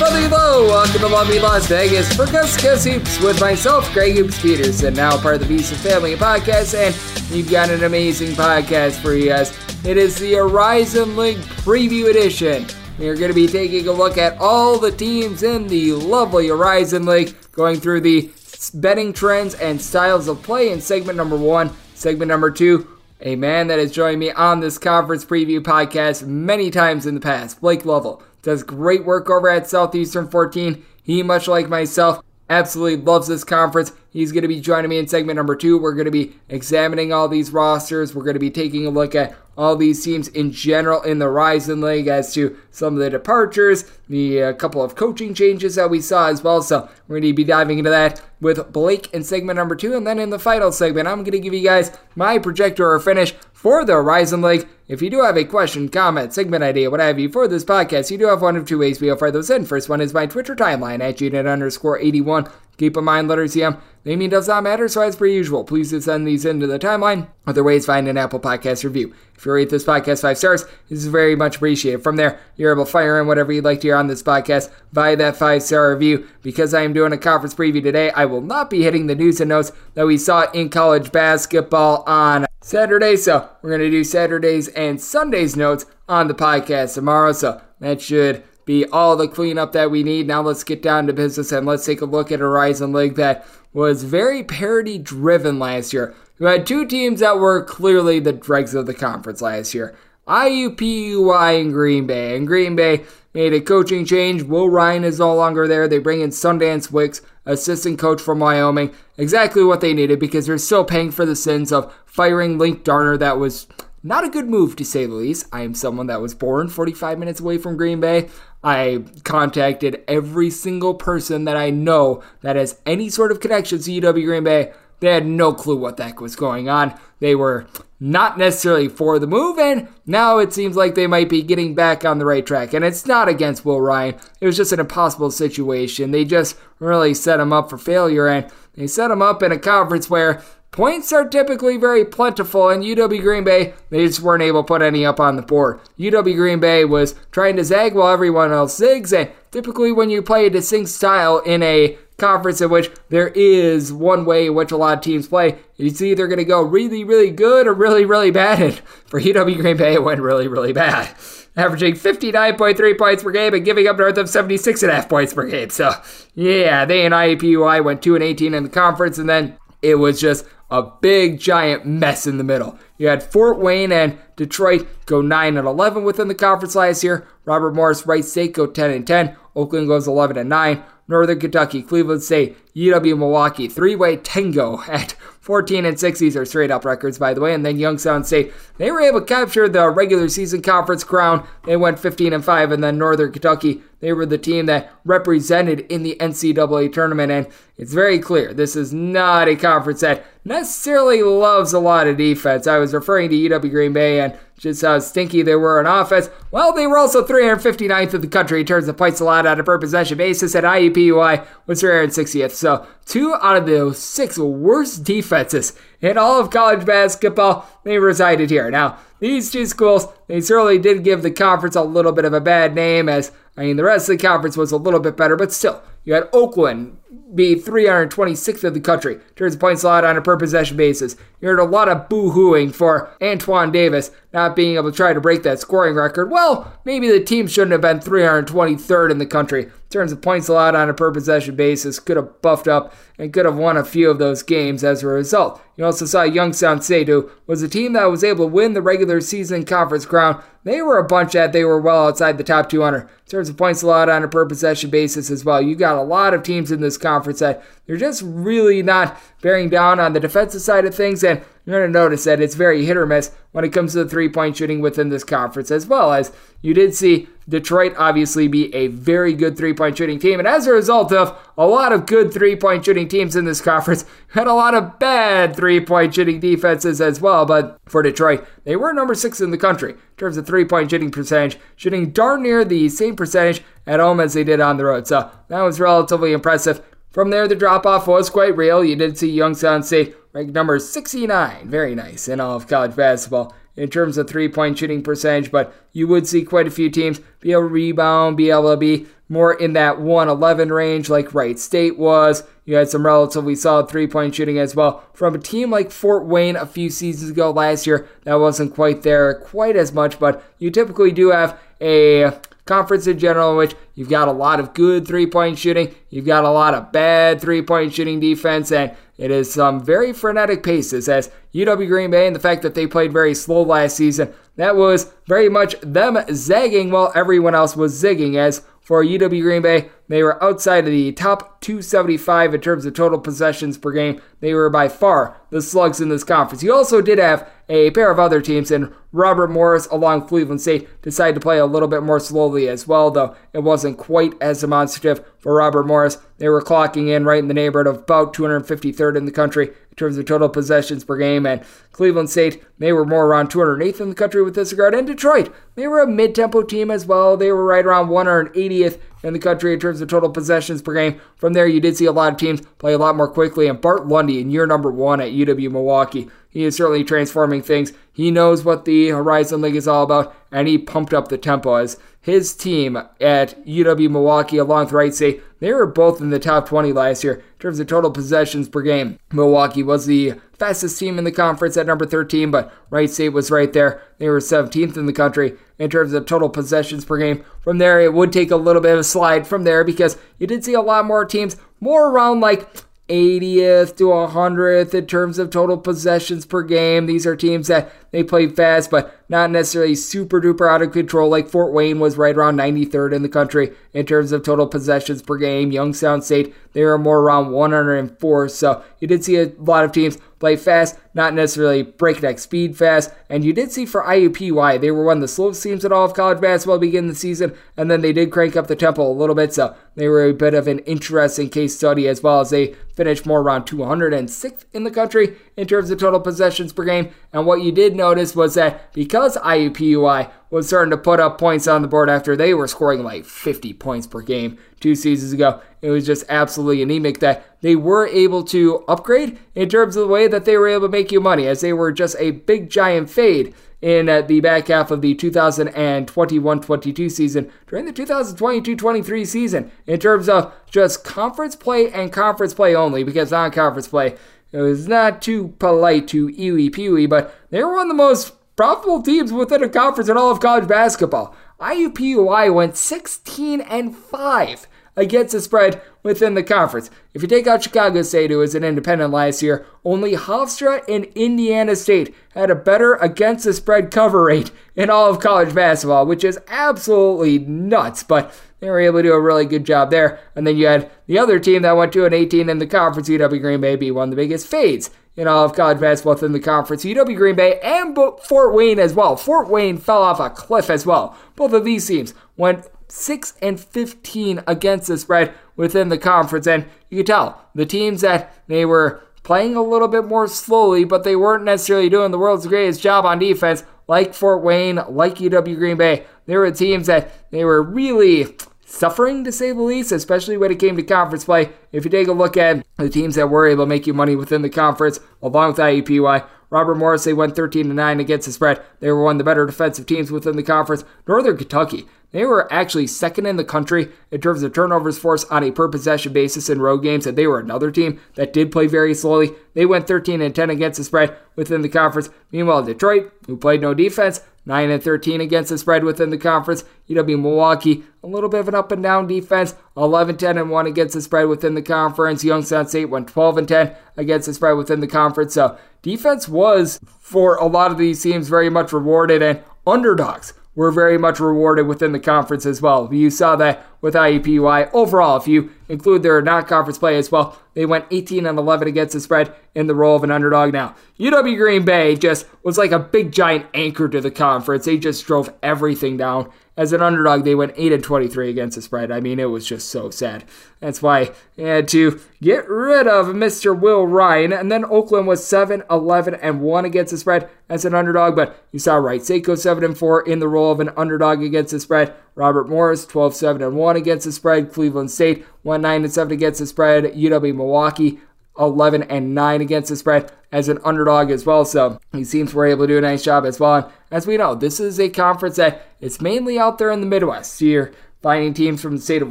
The below. Welcome to lovely Las Vegas for Gus Gus Hoops with myself, Greg Hoops Peterson, now part of the VSiN Family Podcast, and we've got an amazing podcast for you guys. It is the Horizon League Preview Edition. We are going to be taking a look at all the teams in the lovely Horizon League, going through the betting trends and styles of play in segment number one. Segment number two, a man that has joined me on this conference preview podcast many times in the past, Blake Lovell does great work over at Southeastern 14. He, much like myself, absolutely loves this conference. He's going to be joining me in segment number two. We're going to be examining all these rosters. We're going to be taking a look at all these teams in general in the Horizon League as to some of the departures, the uh, couple of coaching changes that we saw as well. So we're going to be diving into that with Blake in segment number two. And then in the final segment, I'm going to give you guys my projector or finish for the Horizon League. If you do have a question, comment, segment idea, what have you for this podcast, you do have one of two ways we'll fire those in. First one is my Twitter timeline at unit underscore 81. Keep in mind, letters CM, naming does not matter, so as per usual, please send these into the timeline. Other ways, find an Apple Podcast review. If you rate this podcast five stars, this is very much appreciated. From there, you're able to fire in whatever you'd like to hear on this podcast via that five star review. Because I am doing a conference preview today, I will not be hitting the news and notes that we saw in college basketball on Saturday. So we're going to do Saturdays and Sundays notes on the podcast tomorrow. So that should be all the cleanup that we need. Now let's get down to business and let's take a look at Horizon League that was very parity driven last year. We had two teams that were clearly the dregs of the conference last year. IUPUI and Green Bay. And Green Bay made a coaching change. Will Ryan is no longer there. They bring in Sundance Wicks, assistant coach from Wyoming. Exactly what they needed because they're still paying for the sins of firing Linc Darner. That was not a good move to say the least. I am someone that was born 45 minutes away from Green Bay. I contacted every single person that I know that has any sort of connection to UW Green Bay. They had no clue what the heck was going on. They were not necessarily for the move, and now it seems like they might be getting back on the right track. And it's not against Will Ryan, it was just an impossible situation. They just really set him up for failure, and they set him up in a conference where Points are typically very plentiful, and UW Green Bay, they just weren't able to put any up on the board. UW Green Bay was trying to zag while everyone else zigs, and typically when you play a distinct style in a conference in which there is one way in which a lot of teams play, it's either going to go really, really good or really, really bad. And for UW Green Bay, it went really, really bad. Averaging 59.3 points per game and giving up north of 76.5 points per game. So, yeah, they and IUPUI went 2 and 18 in the conference, and then it was just a big giant mess in the middle. You had Fort Wayne and Detroit go 9 and 11 within the conference last year. Robert Morris Wright State go 10 and 10. Oakland goes 11 and 9. Northern Kentucky, Cleveland State, UW Milwaukee, three-way tango at 14 and 6. These are straight up records, by the way. And then Youngstown State, they were able to capture the regular season conference crown. They went 15 and 5. And then Northern Kentucky, they were the team that represented in the NCAA tournament. And it's very clear this is not a conference that necessarily loves a lot of defense. I was referring to UW Green Bay and just how stinky they were on offense. Well, they were also 359th in the country in terms of points allowed on a per possession basis, and IUPUI was 360th. So, two out of the six worst defenses in all of college basketball, they resided here. Now, these two schools, they certainly did give the conference a little bit of a bad name, as I mean, the rest of the conference was a little bit better, but still, you had Oakland be 326th of the country in terms of points allowed on a per possession basis. You heard a lot of boo hooing for Antoine Davis not being able to try to break that scoring record. Well, maybe the team shouldn't have been 323rd in the country terms of points allowed on a per possession basis. Could have buffed up and could have won a few of those games as a result. You also saw Youngstown who was a team that was able to win the regular season conference crown. They were a bunch that they were well outside the top 200 in terms of points allowed on a per possession basis as well. You got a lot of teams in this conference that they're just really not bearing down on the defensive side of things, and you're going to notice that it's very hit or miss when it comes to the three point shooting within this conference, as well as you did see Detroit obviously be a very good three point shooting team. And as a result of a lot of good three point shooting teams in this conference, had a lot of bad three point shooting defenses as well. But for Detroit, they were number six in the country in terms of three point shooting percentage, shooting darn near the same percentage at home as they did on the road. So that was relatively impressive. From there, the drop off was quite real. You did see Youngstown State ranked number 69, very nice in all of college basketball in terms of three point shooting percentage, but you would see quite a few teams be able to rebound, be able to be more in that 111 range like Wright State was. You had some relatively solid three point shooting as well from a team like Fort Wayne a few seasons ago last year. That wasn't quite there quite as much, but you typically do have a conference in general in which you've got a lot of good three point shooting, you've got a lot of bad three point shooting defense, and it is some very frenetic paces as UW Green Bay and the fact that they played very slow last season, that was very much them zagging while everyone else was zigging as for UW Green Bay. They were outside of the top 275 in terms of total possessions per game. They were by far the slugs in this conference. You also did have a pair of other teams, and Robert Morris along Cleveland State decided to play a little bit more slowly as well, though it wasn't quite as demonstrative for Robert Morris. They were clocking in right in the neighborhood of about 253rd in the country terms of total possessions per game, and Cleveland State, they were more around 208th in the country with this regard, and Detroit, they were a mid tempo team as well. They were right around 180th in the country in terms of total possessions per game. From there, you did see a lot of teams play a lot more quickly. And Bart Lundy in year number one at UW Milwaukee, he is certainly transforming things. He knows what the Horizon League is all about, and he pumped up the tempo as his team at UW Milwaukee, along with Wright State, they were both in the top 20 last year in terms of total possessions per game. Milwaukee was the fastest team in the conference at number 13, but Wright State was right there. They were 17th in the country in terms of total possessions per game. From there, it would take a little bit of a slide from there because you did see a lot more teams more around like 80th to 100th in terms of total possessions per game. These are teams that they played fast, but not necessarily super duper out of control. Like Fort Wayne was right around 93rd in the country in terms of total possessions per game. Youngstown State, they were more around 104. So you did see a lot of teams play fast, not necessarily breakneck speed fast. And you did see for IUPUI, they were one of the slowest teams in all of college basketball beginning the season, and then they did crank up the tempo a little bit. So they were a bit of an interesting case study as well as they finished more around 206th in the country in terms of total possessions per game. And what you did notice was that because IUPUI was starting to put up points on the board after they were scoring like 50 points per game two seasons ago, it was just absolutely anemic that they were able to upgrade in terms of the way that they were able to make you money, as they were just a big giant fade in uh, the back half of the 2021-22 season during the 2022-23 season in terms of just conference play and conference play only because non-conference play it was not too polite to Ewy Pewy, but they were one of the most profitable teams within a conference in all of college basketball. IUPUI went 16 and 5 against the spread within the conference. If you take out Chicago State, who was an independent last year, only Hofstra and Indiana State had a better against the spread cover rate in all of college basketball, which is absolutely nuts. But they were able to do a really good job there. And then you had the other team that went to an 18 in the conference, UW Green Bay, be one of the biggest fades in all of college basketball within the conference. UW Green Bay and Fort Wayne as well. Fort Wayne fell off a cliff as well. Both of these teams went 6 and 15 against the spread within the conference. And you could tell the teams that they were playing a little bit more slowly, but they weren't necessarily doing the world's greatest job on defense, like Fort Wayne, like UW Green Bay. There were teams that they were really suffering to say the least, especially when it came to conference play. If you take a look at the teams that were able to make you money within the conference, along with IUPUI, Robert Morris, they went 13 to 9 against the spread. They were one of the better defensive teams within the conference. Northern Kentucky, they were actually second in the country in terms of turnovers forced on a per possession basis in road games, and they were another team that did play very slowly. They went 13 and 10 against the spread within the conference. Meanwhile, Detroit, who played no defense, 9 and 13 against the spread within the conference. UW Milwaukee, a little bit of an up and down defense, 11 10 and 1 against the spread within the conference. Youngstown State went 12 and 10 against the spread within the conference. So defense was for a lot of these teams very much rewarded and underdogs were very much rewarded within the conference as well. You saw that with IUPUI. Overall, if you include their non-conference play as well, they went 18 and 11 against the spread in the role of an underdog. Now, UW Green Bay just was like a big giant anchor to the conference. They just drove everything down as an underdog, they went 8 and 23 against the spread. I mean, it was just so sad. That's why they had to get rid of Mr. Will Ryan. And then Oakland was 7 11 and 1 against the spread as an underdog. But you saw Wright Seiko 7 and 4 in the role of an underdog against the spread. Robert Morris 12 7 and 1 against the spread. Cleveland State 1 9 and 7 against the spread. UW Milwaukee 11 and 9 against the spread as an underdog as well. So he seems we're able to do a nice job as well. And as we know, this is a conference that it's mainly out there in the Midwest. So you're finding teams from the state of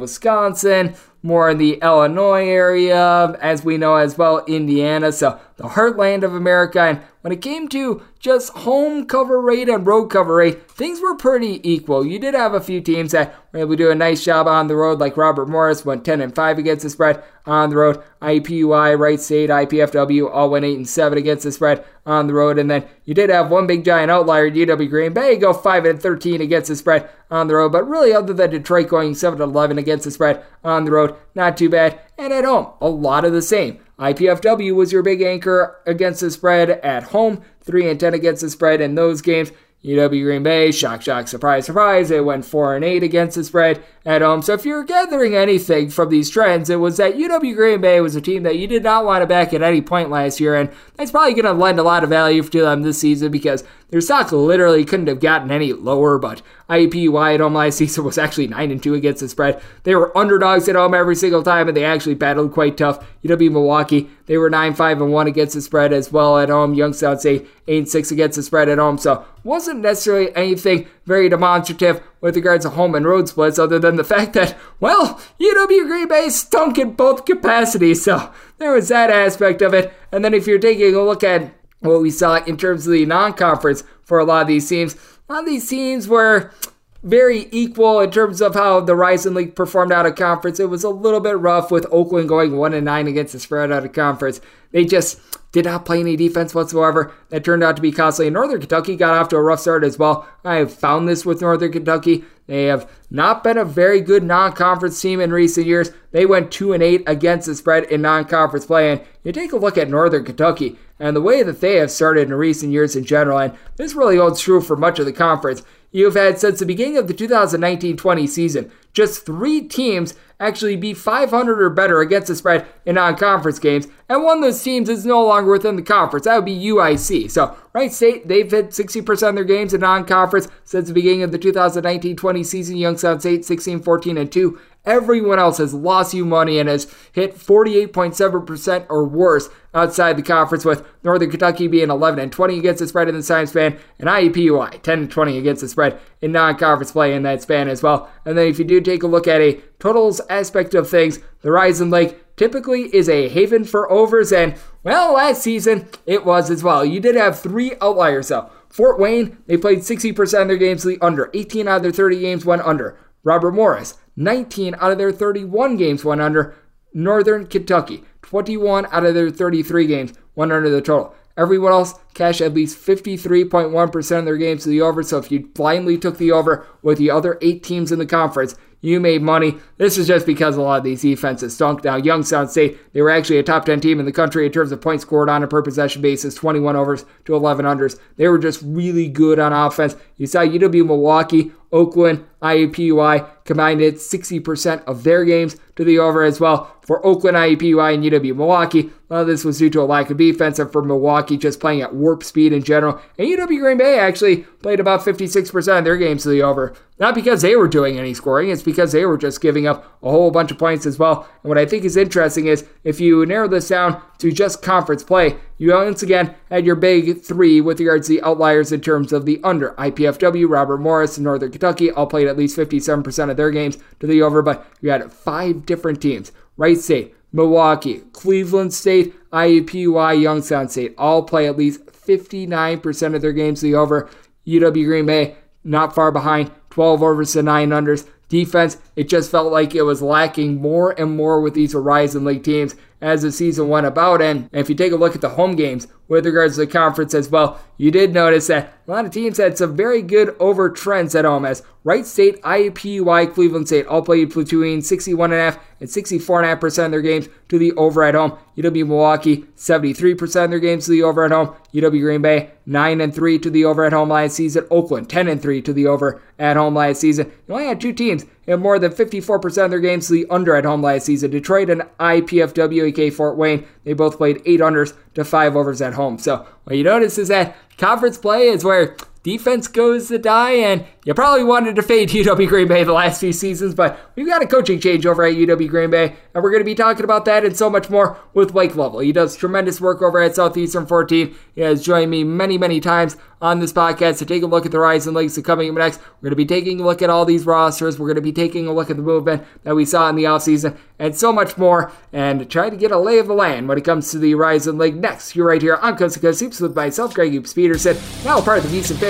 Wisconsin, more in the Illinois area, as we know as well, Indiana. So the heartland of America. And when it came to just home cover rate and road cover rate, things were pretty equal. You did have a few teams that were able to do a nice job on the road, like Robert Morris went 10 and 5 against the spread on the road. IUPUI, Wright State, IPFW all went 8 and 7 against the spread on the road. And then you did have one big giant outlier, UW Green Bay, go 5 and 13 against the spread on the road. But really, other than Detroit going 7 11 against the spread on the road, not too bad. And at home, a lot of the same. IPFW was your big anchor against the spread at home, 3 and 10 against the spread in those games. UW Green Bay, shock, shock, surprise, surprise. It went 4 and 8 against the spread at home. Um, so if you're gathering anything from these trends, it was that UW Green Bay was a team that you did not want to back at any point last year, and that's probably going to lend a lot of value to them this season because their stock literally couldn't have gotten any lower. But IUPUI at home last season was actually 9 and 2 against the spread. They were underdogs at home every single time, and they actually battled quite tough. UW Milwaukee, they were 9 5 and 1 against the spread as well at home. Youngstown State eight six against the spread at home. So wasn't necessarily anything very demonstrative with regards to home and road splits, other than the fact that, well, UW Green Bay stunk in both capacities. So there was that aspect of it. And then if you're taking a look at what we saw in terms of the non conference for a lot of these teams, a lot of these teams were very equal in terms of how the Horizon League performed out of conference. It was a little bit rough with Oakland going 1 and 9 against the spread out of conference. They just did not play any defense whatsoever. That turned out to be costly. Northern Kentucky got off to a rough start as well. I have found this with Northern Kentucky. They have not been a very good non-conference team in recent years. They went 2 and 8 against the spread in non-conference play and you take a look at Northern Kentucky and the way that they have started in recent years in general and this really holds true for much of the conference. You've had since the beginning of the 2019-20 season just 3 teams actually be 500 or better against the spread in non-conference games, and one of those teams is no longer within the conference. That would be UIC. So, Wright State, they've hit 60% of their games in non-conference since the beginning of the 2019-20 season. Youngstown State 16, 14, and 2. Everyone else has lost you money and has hit 48.7% or worse outside the conference, with Northern Kentucky being 11 and 20 against the spread in the time span, and IUPUI 10 and 20 against the spread in non-conference play in that span as well. And then if you do take a look at a totals aspect of things, the Horizon League typically is a haven for overs, and well, last season it was as well. You did have three outliers though. Fort Wayne, they played 60% of their games the under. 18 out of their 30 games went under. Robert Morris, 19 out of their 31 games went under. Northern Kentucky, 21 out of their 33 games went under the total. Everyone else cashed at least 53.1% of their games to the over. So if you blindly took the over with the other eight teams in the conference, you made money. This is just because a lot of these defenses stunk. Now, Youngstown State, they were actually a top 10 team in the country in terms of points scored on a per possession basis 21 overs to 11 unders. They were just really good on offense. You saw UW Milwaukee, Oakland, IUPUI combined it 60% of their games to the over as well. For Oakland, IUPUI, and UW Milwaukee, of this was due to a lack of defense, and for Milwaukee, just playing at warp speed in general. And UW Green Bay actually played about 56% of their games to the over. Not because they were doing any scoring, it's because they were just giving up a whole bunch of points as well. And what I think is interesting is if you narrow this down to just conference play, you once again had your big three with regards to the outliers in terms of the under. IPFW, Robert Morris, and Northern Kentucky all played at least 57% of their games to the over, but you had five different teams. Wright State, Milwaukee, Cleveland State, IUPUI, Youngstown State all play at least 59% of their games to the over. UW Green Bay not far behind, 12 overs to 9 unders. Defense, it just felt like it was lacking more and more with these Horizon League teams as the season went about. And if you take a look at the home games with regards to the conference as well, you did notice that a lot of teams had some very good over trends at home as Wright State, IUPUI, Cleveland State all played between 61.5 and 64.5% of their games to the over at home. UW Milwaukee, 73% of their games to the over at home. UW Green Bay, 9 and 3 to the over at home last season. Oakland, 10 and 3 to the over at home last season. You only had two teams in more than 54% of their games to the under at home last season. Detroit and IPFW, aka Fort Wayne, they both played 8 unders to 5 overs at home. So what you notice is that conference play is where defense goes to die, and you probably wanted to fade UW Green Bay the last few seasons, but we've got a coaching change over at UW Green Bay, and we're going to be talking about that and so much more with Blake Lovell. He does tremendous work over at Southeastern 14. He has joined me many, many times on this podcast to take a look at the Horizon Leagues and coming up next. We're going to be taking a look at all these rosters. We're going to be taking a look at the movement that we saw in the offseason and so much more and try to get a lay of the land when it comes to the Horizon League next. You're right here on Coast to Coast Hoops with myself, Greg Hoops Peterson, now part of the VSiN Family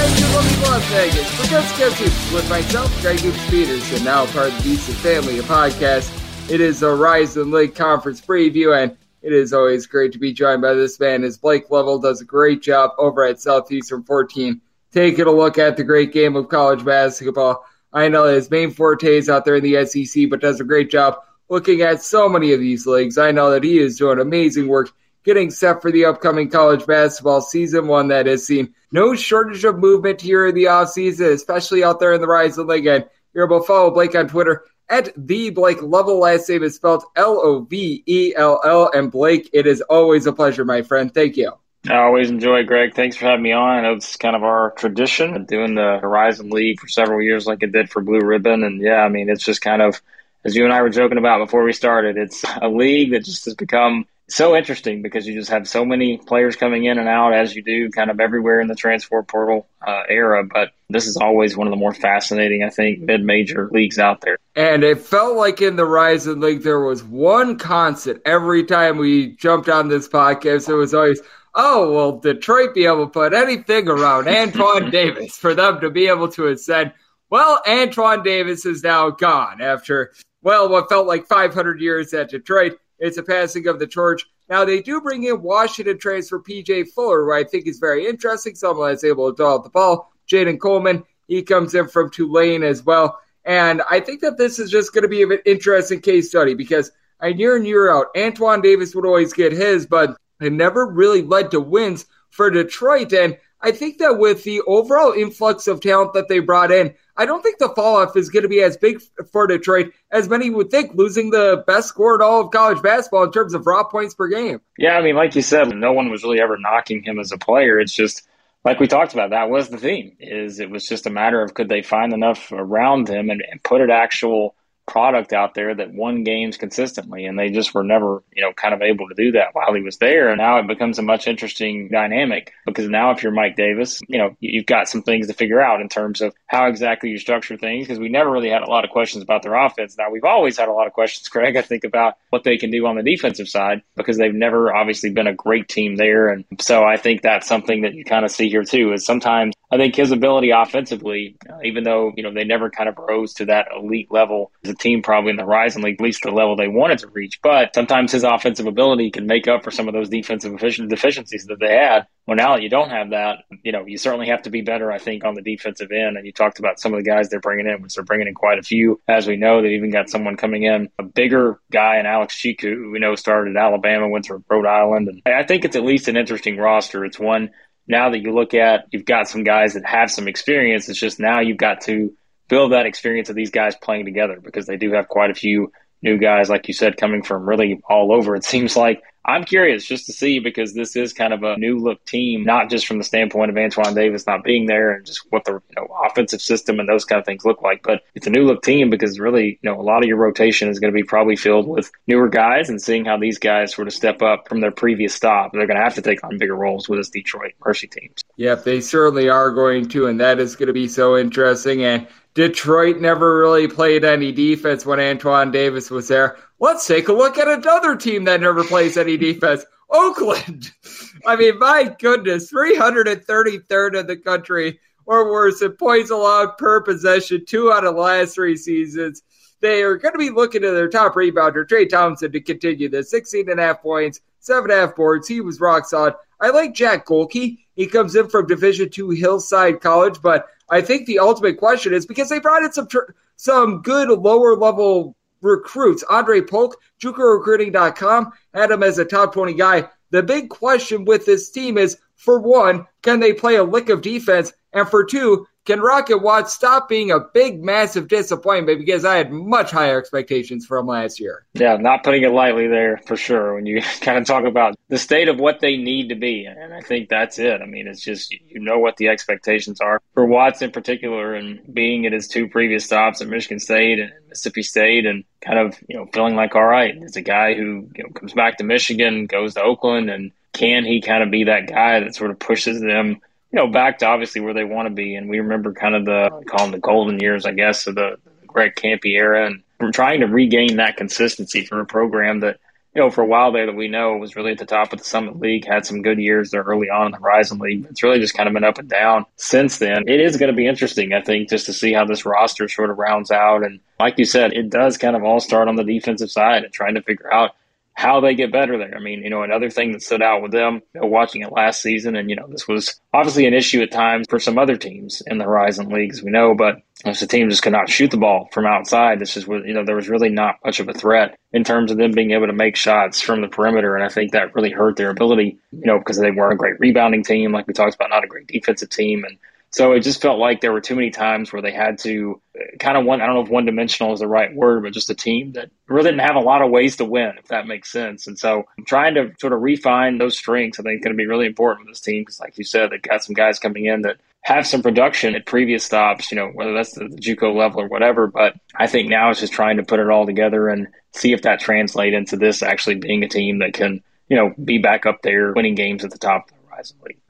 We're back to lovely Las Vegas for Gus Hoops with myself, Greg Hoops Peters, and now part of the VSiN Family of Podcast. It is a Horizon League Conference preview, and it is always great to be joined by this man as Blake Lovell does a great job over at Southeastern 14. Taking a look at the great game of college basketball. I know his main forte is out there in the SEC, but does a great job looking at so many of these leagues. I know that he is doing amazing work getting set for the upcoming college basketball season, one that has seen no shortage of movement here in the offseason, especially out there in the Horizon League. And you're able to follow Blake on Twitter at the Blake Lovell. Last name is spelled L O V E L L. And Blake, it is always a pleasure, my friend. Thank you. I always enjoy it, Greg. Thanks for having me on. I know it's kind of our tradition doing the Horizon League for several years, like it did for Blue Ribbon. And yeah, I mean, it's just kind of as you and I were joking about before we started. It's a league that just has become so interesting because you just have so many players coming in and out as you do kind of everywhere in the transfer portal uh, era. But this is always one of the more fascinating, I think, mid major leagues out there. And it felt like in the Horizon League, there was one constant every time we jumped on this podcast. It was always, oh, well, Detroit be able to put anything around Antoine Davis for them to be able to ascend. Well, Antoine Davis is now gone after, well, what felt like 500 years at Detroit. It's a passing of the torch. Now, they do bring in Washington transfer PJ Fuller, who I think is very interesting. Someone that's able to draw out the ball. Jaden Coleman, he comes in from Tulane as well. And I think that this is just going to be an interesting case study because I year in, year out, Antoine Davis would always get his, but it never really led to wins for Detroit. And I think that with the overall influx of talent that they brought in, I don't think the fall off is going to be as big for Detroit as many would think, losing the best score in all of college basketball in terms of raw points per game. Yeah, I mean, like you said, no one was really ever knocking him as a player. It's just like we talked about, that was the theme. Is it was just a matter of could they find enough around him and, and put an actual product out there that won games consistently, and they just were never, you know, kind of able to do that while he was there. And now it becomes a much interesting dynamic because now if you're Mike Davis, you know, you've got some things to figure out in terms of how exactly you structure things because we never really had a lot of questions about their offense. Now we've always had a lot of questions, Greg, I think about what they can do on the defensive side because they've never obviously been a great team there. And so I think that's something that you kind of see here too is sometimes I think his ability offensively, uh, even though, you know, they never kind of rose to that elite level as a team probably in the Horizon League, at least the level they wanted to reach. But sometimes his offensive ability can make up for some of those defensive deficiencies that they had. Well, now that you don't have that, you know, you certainly have to be better, I think, on the defensive end. And you talked about some of the guys they're bringing in, which they're bringing in quite a few. As we know, they've even got someone coming in, a bigger guy in Alex Tchikou, who we know started at Alabama, went to Rhode Island. And I think it's at least an interesting roster. It's one now that you look at, you've got some guys that have some experience. It's just now you've got to build that experience of these guys playing together because they do have quite a few new guys, like you said, coming from really all over. It seems like I'm curious just to see because this is kind of a new look team, not just from the standpoint of Antoine Davis not being there and just what the you know, offensive system and those kind of things look like. But it's a new look team because really, you know, a lot of your rotation is going to be probably filled with newer guys and seeing how these guys sort of step up from their previous stop. They're going to have to take on bigger roles with this Detroit Mercy team. Yeah, they certainly are going to, and that is going to be so interesting. And Detroit never really played any defense when Antoine Davis was there. Let's take a look at another team that never plays any defense. Oakland. I mean, my goodness, 333rd in the country or worse in points allowed per possession, two out of the last three seasons. They are going to be looking at their top rebounder, Trey Thompson, to continue this. 16 and a half points, seven and a half boards. He was rock solid. I like Jack Gohlke He comes in from Division Two Hillsdale College, but I think the ultimate question is because they brought in some some good lower level recruits. Andre Polk, JUCORecruiting.com, had him as a top 20 guy. The big question with this team is for one, can they play a lick of defense? And for two, can Rocket Watts stop being a big, massive disappointment because I had much higher expectations from last year? Yeah, not putting it lightly there for sure. When you kind of talk about the state of what they need to be, and I think that's it. I mean, it's just you know what the expectations are for Watts in particular, and being at his two previous stops at Michigan State and Mississippi State, and kind of you know feeling like all right, it's a guy who you know, comes back to Michigan, goes to Oakland, and can he kind of be that guy that sort of pushes them you know, back to obviously where they want to be. And we remember kind of the, call them the golden years, I guess, of the Greg Kampe era. And we're trying to regain that consistency for a program that, you know, for a while there that we know was really at the top of the Summit League, had some good years there early on in the Horizon League. It's really just kind of been up and down since then. It is going to be interesting, I think, just to see how this roster sort of rounds out. And like you said, it does kind of all start on the defensive side and trying to figure out how they get better there. I mean, you know, another thing that stood out with them, you know, watching it last season, and you know, this was obviously an issue at times for some other teams in the Horizon leagues, we know, but if the team just could not shoot the ball from outside, this is what you know, there was really not much of a threat in terms of them being able to make shots from the perimeter, and I think that really hurt their ability, you know, because they weren't a great rebounding team, like we talked about, not a great defensive team, and so it just felt like there were too many times where they had to uh, kind of one, I don't know if one dimensional is the right word, but just a team that really didn't have a lot of ways to win, if that makes sense. And so I'm trying to sort of refine those strengths. I think it's going to be really important with this team because, like you said, they've got some guys coming in that have some production at previous stops, you know, whether that's the, the JUCO level or whatever. But I think now it's just trying to put it all together and see if that translates into this actually being a team that can, you know, be back up there winning games at the top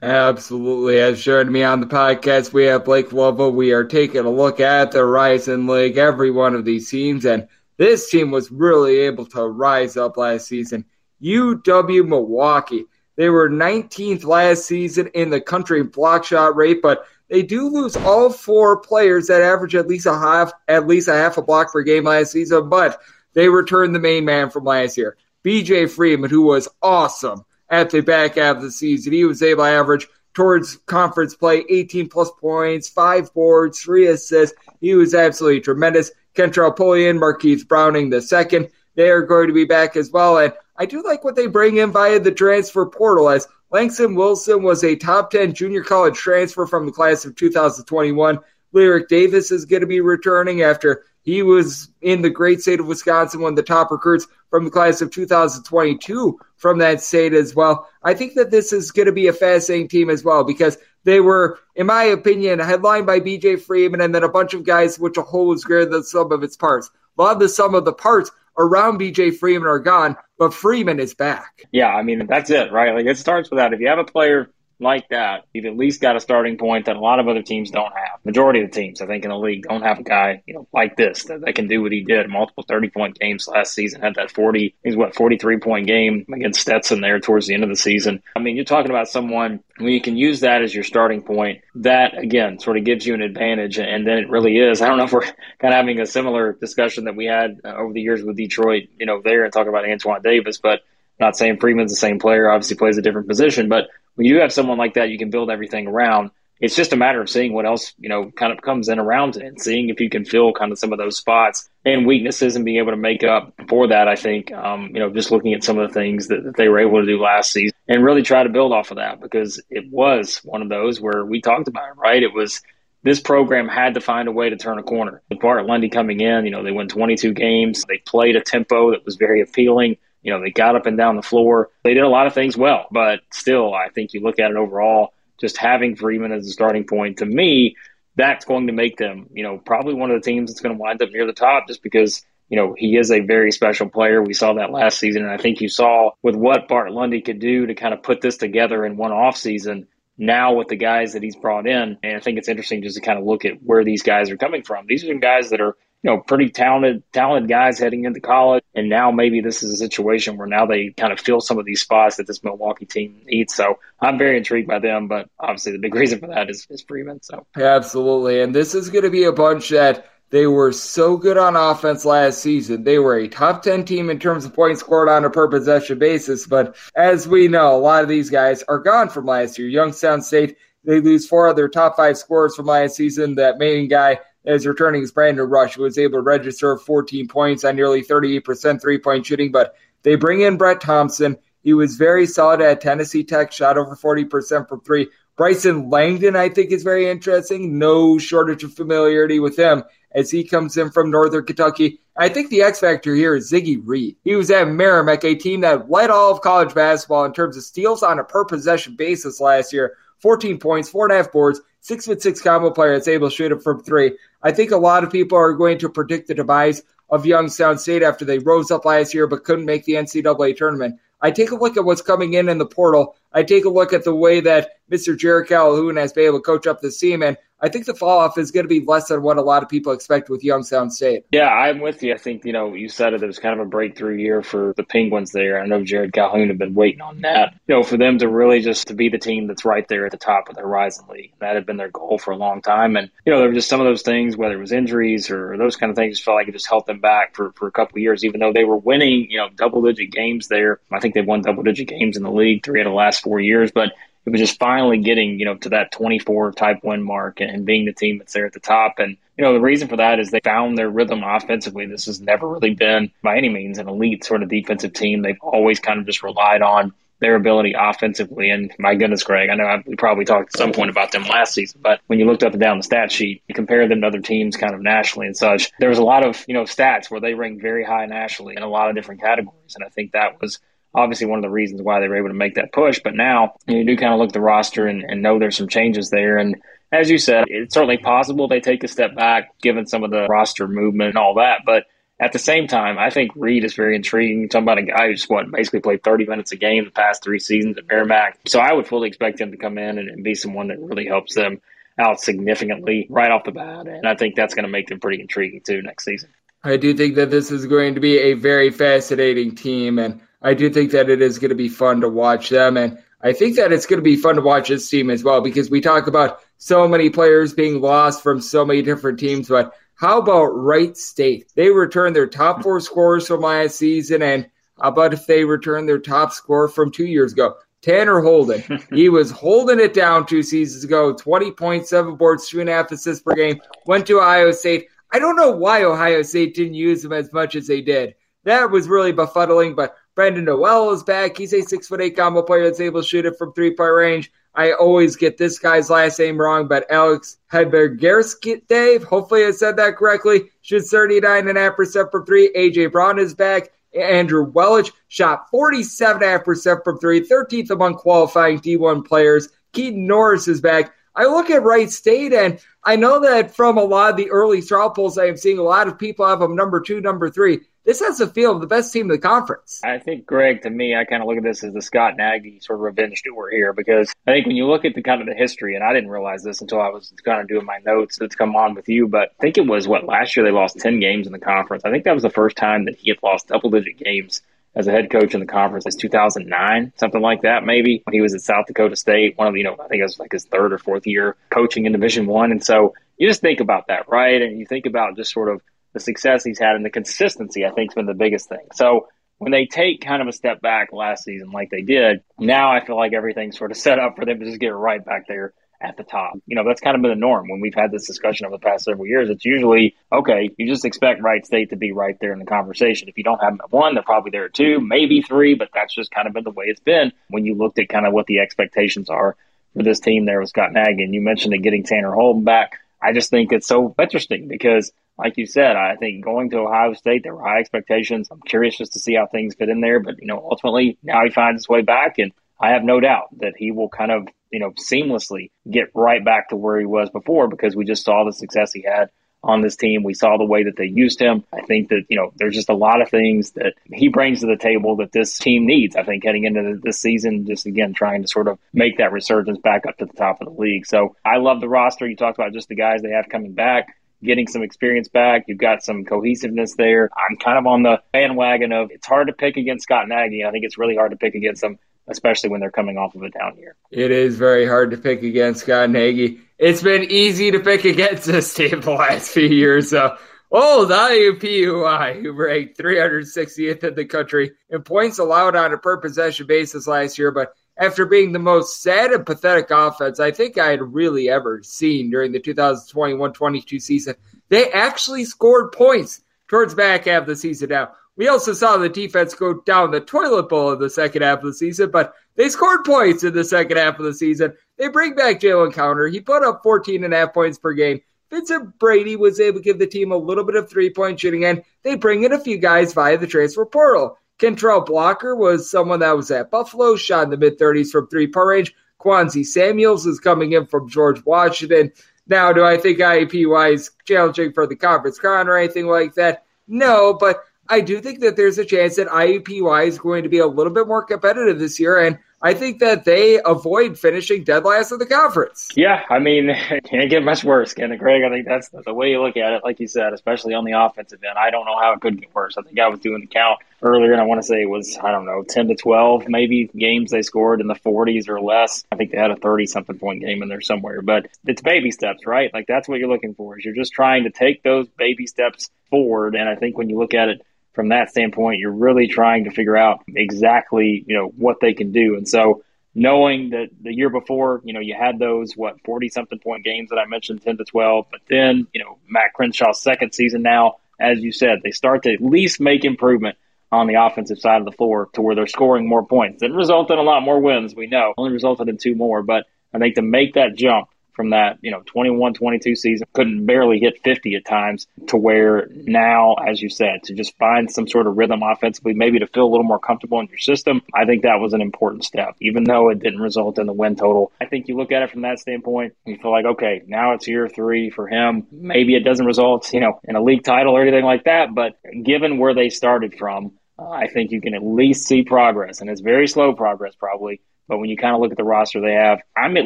Absolutely. As joining me on the podcast, we have Blake Lovell. We are taking a look at the Horizon League, every one of these teams, and this team was really able to rise up last season. UW Milwaukee. They were 19th last season in the country block shot rate, but they do lose all four players that average at least a half, at least a half a block per game last season. But they returned the main man from last year, BJ Freeman, who was awesome at the back half of the season. He was able to average towards conference play 18 plus points, five boards, three assists. He was absolutely tremendous. Kentrell Pullian, Marquise Browning the second, they are going to be back as well. And I do like what they bring in via the transfer portal as Langston Wilson was a top 10 junior college transfer from the class of 2021. Lyric Davis is going to be returning after he was in the great state of Wisconsin, one of the top recruits from the class of 2022 from that state as well. I think that this is going to be a fascinating team as well because they were, in my opinion, headlined by BJ Freeman and then a bunch of guys which a whole is greater than the sum of its parts. A lot of the sum of the parts around BJ Freeman are gone, but Freeman is back. Yeah, I mean, that's it, right? Like it starts with that. If you have a player like that, you've at least got a starting point that a lot of other teams don't have. Majority of the teams, I think, in the league don't have a guy, you know, like this that, that can do what he did. Multiple 30 point games last season. Had that 40, he's what, 43 point game against Stetson there towards the end of the season. I mean, you're talking about someone when you can use that as your starting point, that again sort of gives you an advantage. And then it really is. I don't know if we're kind of having a similar discussion that we had uh, over the years with Detroit, you know, there and talking about Antoine Davis, but not saying Freeman's the same player, obviously plays a different position, but when you have someone like that, you can build everything around. It's just a matter of seeing what else, you know, kind of comes in around it and seeing if you can fill kind of some of those spots and weaknesses and being able to make up for that. I think, um, you know, just looking at some of the things that, that they were able to do last season and really try to build off of that because it was one of those where we talked about it, right? It was this program had to find a way to turn a corner. With Bart Lundy coming in, you know, they won 22 games. They played a tempo that was very appealing. You know, they got up and down the floor. They did a lot of things well, but still, I think you look at it overall, just having Freeman as a starting point, to me, that's going to make them, you know, probably one of the teams that's going to wind up near the top just because, you know, he is a very special player. We saw that last season. And I think you saw with what Bart Lundy could do to kind of put this together in one off season now with the guys that he's brought in. And I think it's interesting just to kind of look at where these guys are coming from. These are some guys that are you know, pretty talented, talented guys heading into college. And now maybe this is a situation where now they kind of fill some of these spots that this Milwaukee team needs. So I'm very intrigued by them, but obviously the big reason for that is, is Freeman. So absolutely. And this is going to be a bunch that They were so good on offense last season. They were a top 10 team in terms of points scored on a per possession basis. But as we know, a lot of these guys are gone from last year. Youngstown State, they lose four of their top five scorers from last season. That main guy is returning Brandon Rush, who was able to register 14 points on nearly 38% three point shooting. But they bring in Brett Thompson. He was very solid at Tennessee Tech, shot over 40% from three. Bryson Langdon, I think, is very interesting. No shortage of familiarity with him as he comes in from Northern Kentucky. I think the X factor here is Ziggy Reed. He was at Merrimack, a team that led all of college basketball in terms of steals on a per possession basis last year. 14 points, four and a half boards, six foot six combo player that's able to shoot it from three. I think a lot of people are going to predict the demise of Youngstown State after they rose up last year but couldn't make the NCAA tournament. I take a look at what's coming in in the portal. I take a look at the way that Mr. Jerrod Calhoun has been able to coach up the team, and I think the fall off is going to be less than what a lot of people expect with Youngstown State. Yeah, I'm with you. I think, you know, you said it, it was kind of a breakthrough year for the Penguins there. I know Jerrod Calhoun had been waiting on that. You know, for them to really just to be the team that's right there at the top of the Horizon League. That had been their goal for a long time. And, you know, there were just some of those things, whether it was injuries or those kind of things, felt like it just held them back for, for a couple of years, even though they were winning, you know, double digit games there. I think they've won double digit games in the league three out of the last four years. But it was just finally getting, you know, to that 24 type win mark and being the team that's there at the top. And, you know, the reason for that is they found their rhythm offensively. This has never really been by any means an elite sort of defensive team. They've always kind of just relied on their ability offensively. And my goodness, Greg, I know I, we probably talked at some point about them last season, but when you looked up and down the stat sheet, you compare them to other teams kind of nationally and such, there was a lot of, you know, stats where they ranked very high nationally in a lot of different categories. And I think that was obviously one of the reasons why they were able to make that push. But now you do kind of look at the roster and, and know there's some changes there. And as you said, it's certainly possible they take a step back given some of the roster movement and all that. But at the same time, I think Reed is very intriguing. Talking about a guy who's what basically played 30 minutes a game the past three seasons at Merrimack. So I would fully expect him to come in and, and be someone that really helps them out significantly right off the bat. And I think that's going to make them pretty intriguing too next season. I do think that this is going to be a very fascinating team. And I do think that it is going to be fun to watch them. And I think that it's going to be fun to watch this team as well because we talk about so many players being lost from so many different teams. But how about Wright State? They returned their top four scorers from last season. And how about if they return their top scorer from two years ago? Tanner Holden. he was holding it down two seasons ago, 20.7 boards, two and a half assists per game, went to Ohio State. I don't know why Ohio State didn't use him as much as they did. That was really befuddling, but Brandon Noel is back. He's a six foot eight combo player that's able to shoot it from three point range. I always get this guy's last name wrong, but Alex Hedbergerski, Dave, hopefully I said that correctly, shoots 39.5% from three. AJ Braun is back. Andrew Welage shot 47.5% from three, 13th among qualifying D1 players. Keaton Norris is back. I look at Wright State, and I know that from a lot of the early straw polls I am seeing, a lot of people have them number two, number three this has the feel of the best team in the conference. I think, Greg, to me, I kind of look at this as the Scott Nagy sort of revenge tour here because I think when you look at the kind of the history, and I didn't realize this until I was kind of doing my notes that's come on with you, but I think it was what last year they lost 10 games in the conference. I think that was the first time that he had lost double digit games as a head coach in the conference since 2009, something like that, maybe. When he was at South Dakota State, one of the, you know, I think it was like his third or fourth year coaching in Division One. And so you just think about that, right? And you think about just sort of the success he's had and the consistency, I think, has been the biggest thing. So when they take kind of a step back last season, like they did, now I feel like everything's sort of set up for them to just get right back there at the top. You know, that's kind of been the norm when we've had this discussion over the past several years. It's usually, okay, you just expect Wright State to be right there in the conversation. If you don't have them at one, they're probably there at two, maybe three, but that's just kind of been the way it's been when you looked at kind of what the expectations are for this team there with Scott Nagy. And you mentioned it getting Tanner Holden back. I just think it's so interesting because like you said, I think going to Ohio State, there were high expectations. I'm curious just to see how things fit in there. But, you know, ultimately now he finds his way back. And I have no doubt that he will kind of, you know, seamlessly get right back to where he was before because we just saw the success he had on this team. We saw the way that they used him. I think that, you know, there's just a lot of things that he brings to the table that this team needs. I think heading into this season, just again, trying to sort of make that resurgence back up to the top of the league. So I love the roster. You talked about just the guys they have coming back getting some experience back. You've got some cohesiveness there. I'm kind of on the bandwagon of it's hard to pick against Scott Nagy. I think it's really hard to pick against them, especially when they're coming off of a down year. It is very hard to pick against Scott Nagy. it's been easy to pick against this team the last few years. So, the IUPUI, who ranked 360th in the country in points allowed on a per possession basis last year, but after being the most sad and pathetic offense I think I had really ever seen during the 2021 22 season, they actually scored points towards back half of the season. Now, we also saw the defense go down the toilet bowl in the second half of the season, but they scored points in the second half of the season. They bring back Jlynn Counter. He put up 14 and a half points per game. Vincent Brady was able to give the team a little bit of three point shooting, and they bring in a few guys via the transfer portal. Kidtrell Blocker was someone that was at Buffalo, shot in the mid 30s from three point range. Quanzi Samuels is coming in from George Washington. Now, do I think IUPUI is challenging for the conference crown or anything like that? No, but I do think that there's a chance that IUPUI is going to be a little bit more competitive this year, and I think that they avoid finishing dead last in the conference. Yeah, I mean, it can't get much worse, can it, Greg? I think that's the way you look at it, like you said, especially on the offensive end. I don't know how it could get worse. I think I was doing the count earlier, and I want to say it was, I don't know, 10 to 12 maybe games they scored in the 40s or less. I think they had a 30 something point game in there somewhere, but it's baby steps, right? Like that's what you're looking for is you're just trying to take those baby steps forward. And I think when you look at it from that standpoint, you're really trying to figure out exactly, you know, what they can do. And so knowing that the year before, you know, you had those, what, 40 something point games that I mentioned, 10 to 12, but then, you know, Matt Crenshaw's second season now, as you said, they start to at least make improvement on the offensive side of the floor to where they're scoring more points. It resulted in a lot more wins, we know, only resulted in two more, but I think to make that jump from that, you know, 21 22 season, couldn't barely hit 50 at times to where now, as you said, to just find some sort of rhythm offensively, maybe to feel a little more comfortable in your system. I think that was an important step, even though it didn't result in the win total. I think you look at it from that standpoint, you feel like, okay, now it's year three for him. Maybe it doesn't result, you know, in a league title or anything like that, but given where they started from, I think you can at least see progress, and it's very slow progress probably. But when you kind of look at the roster they have, I'm at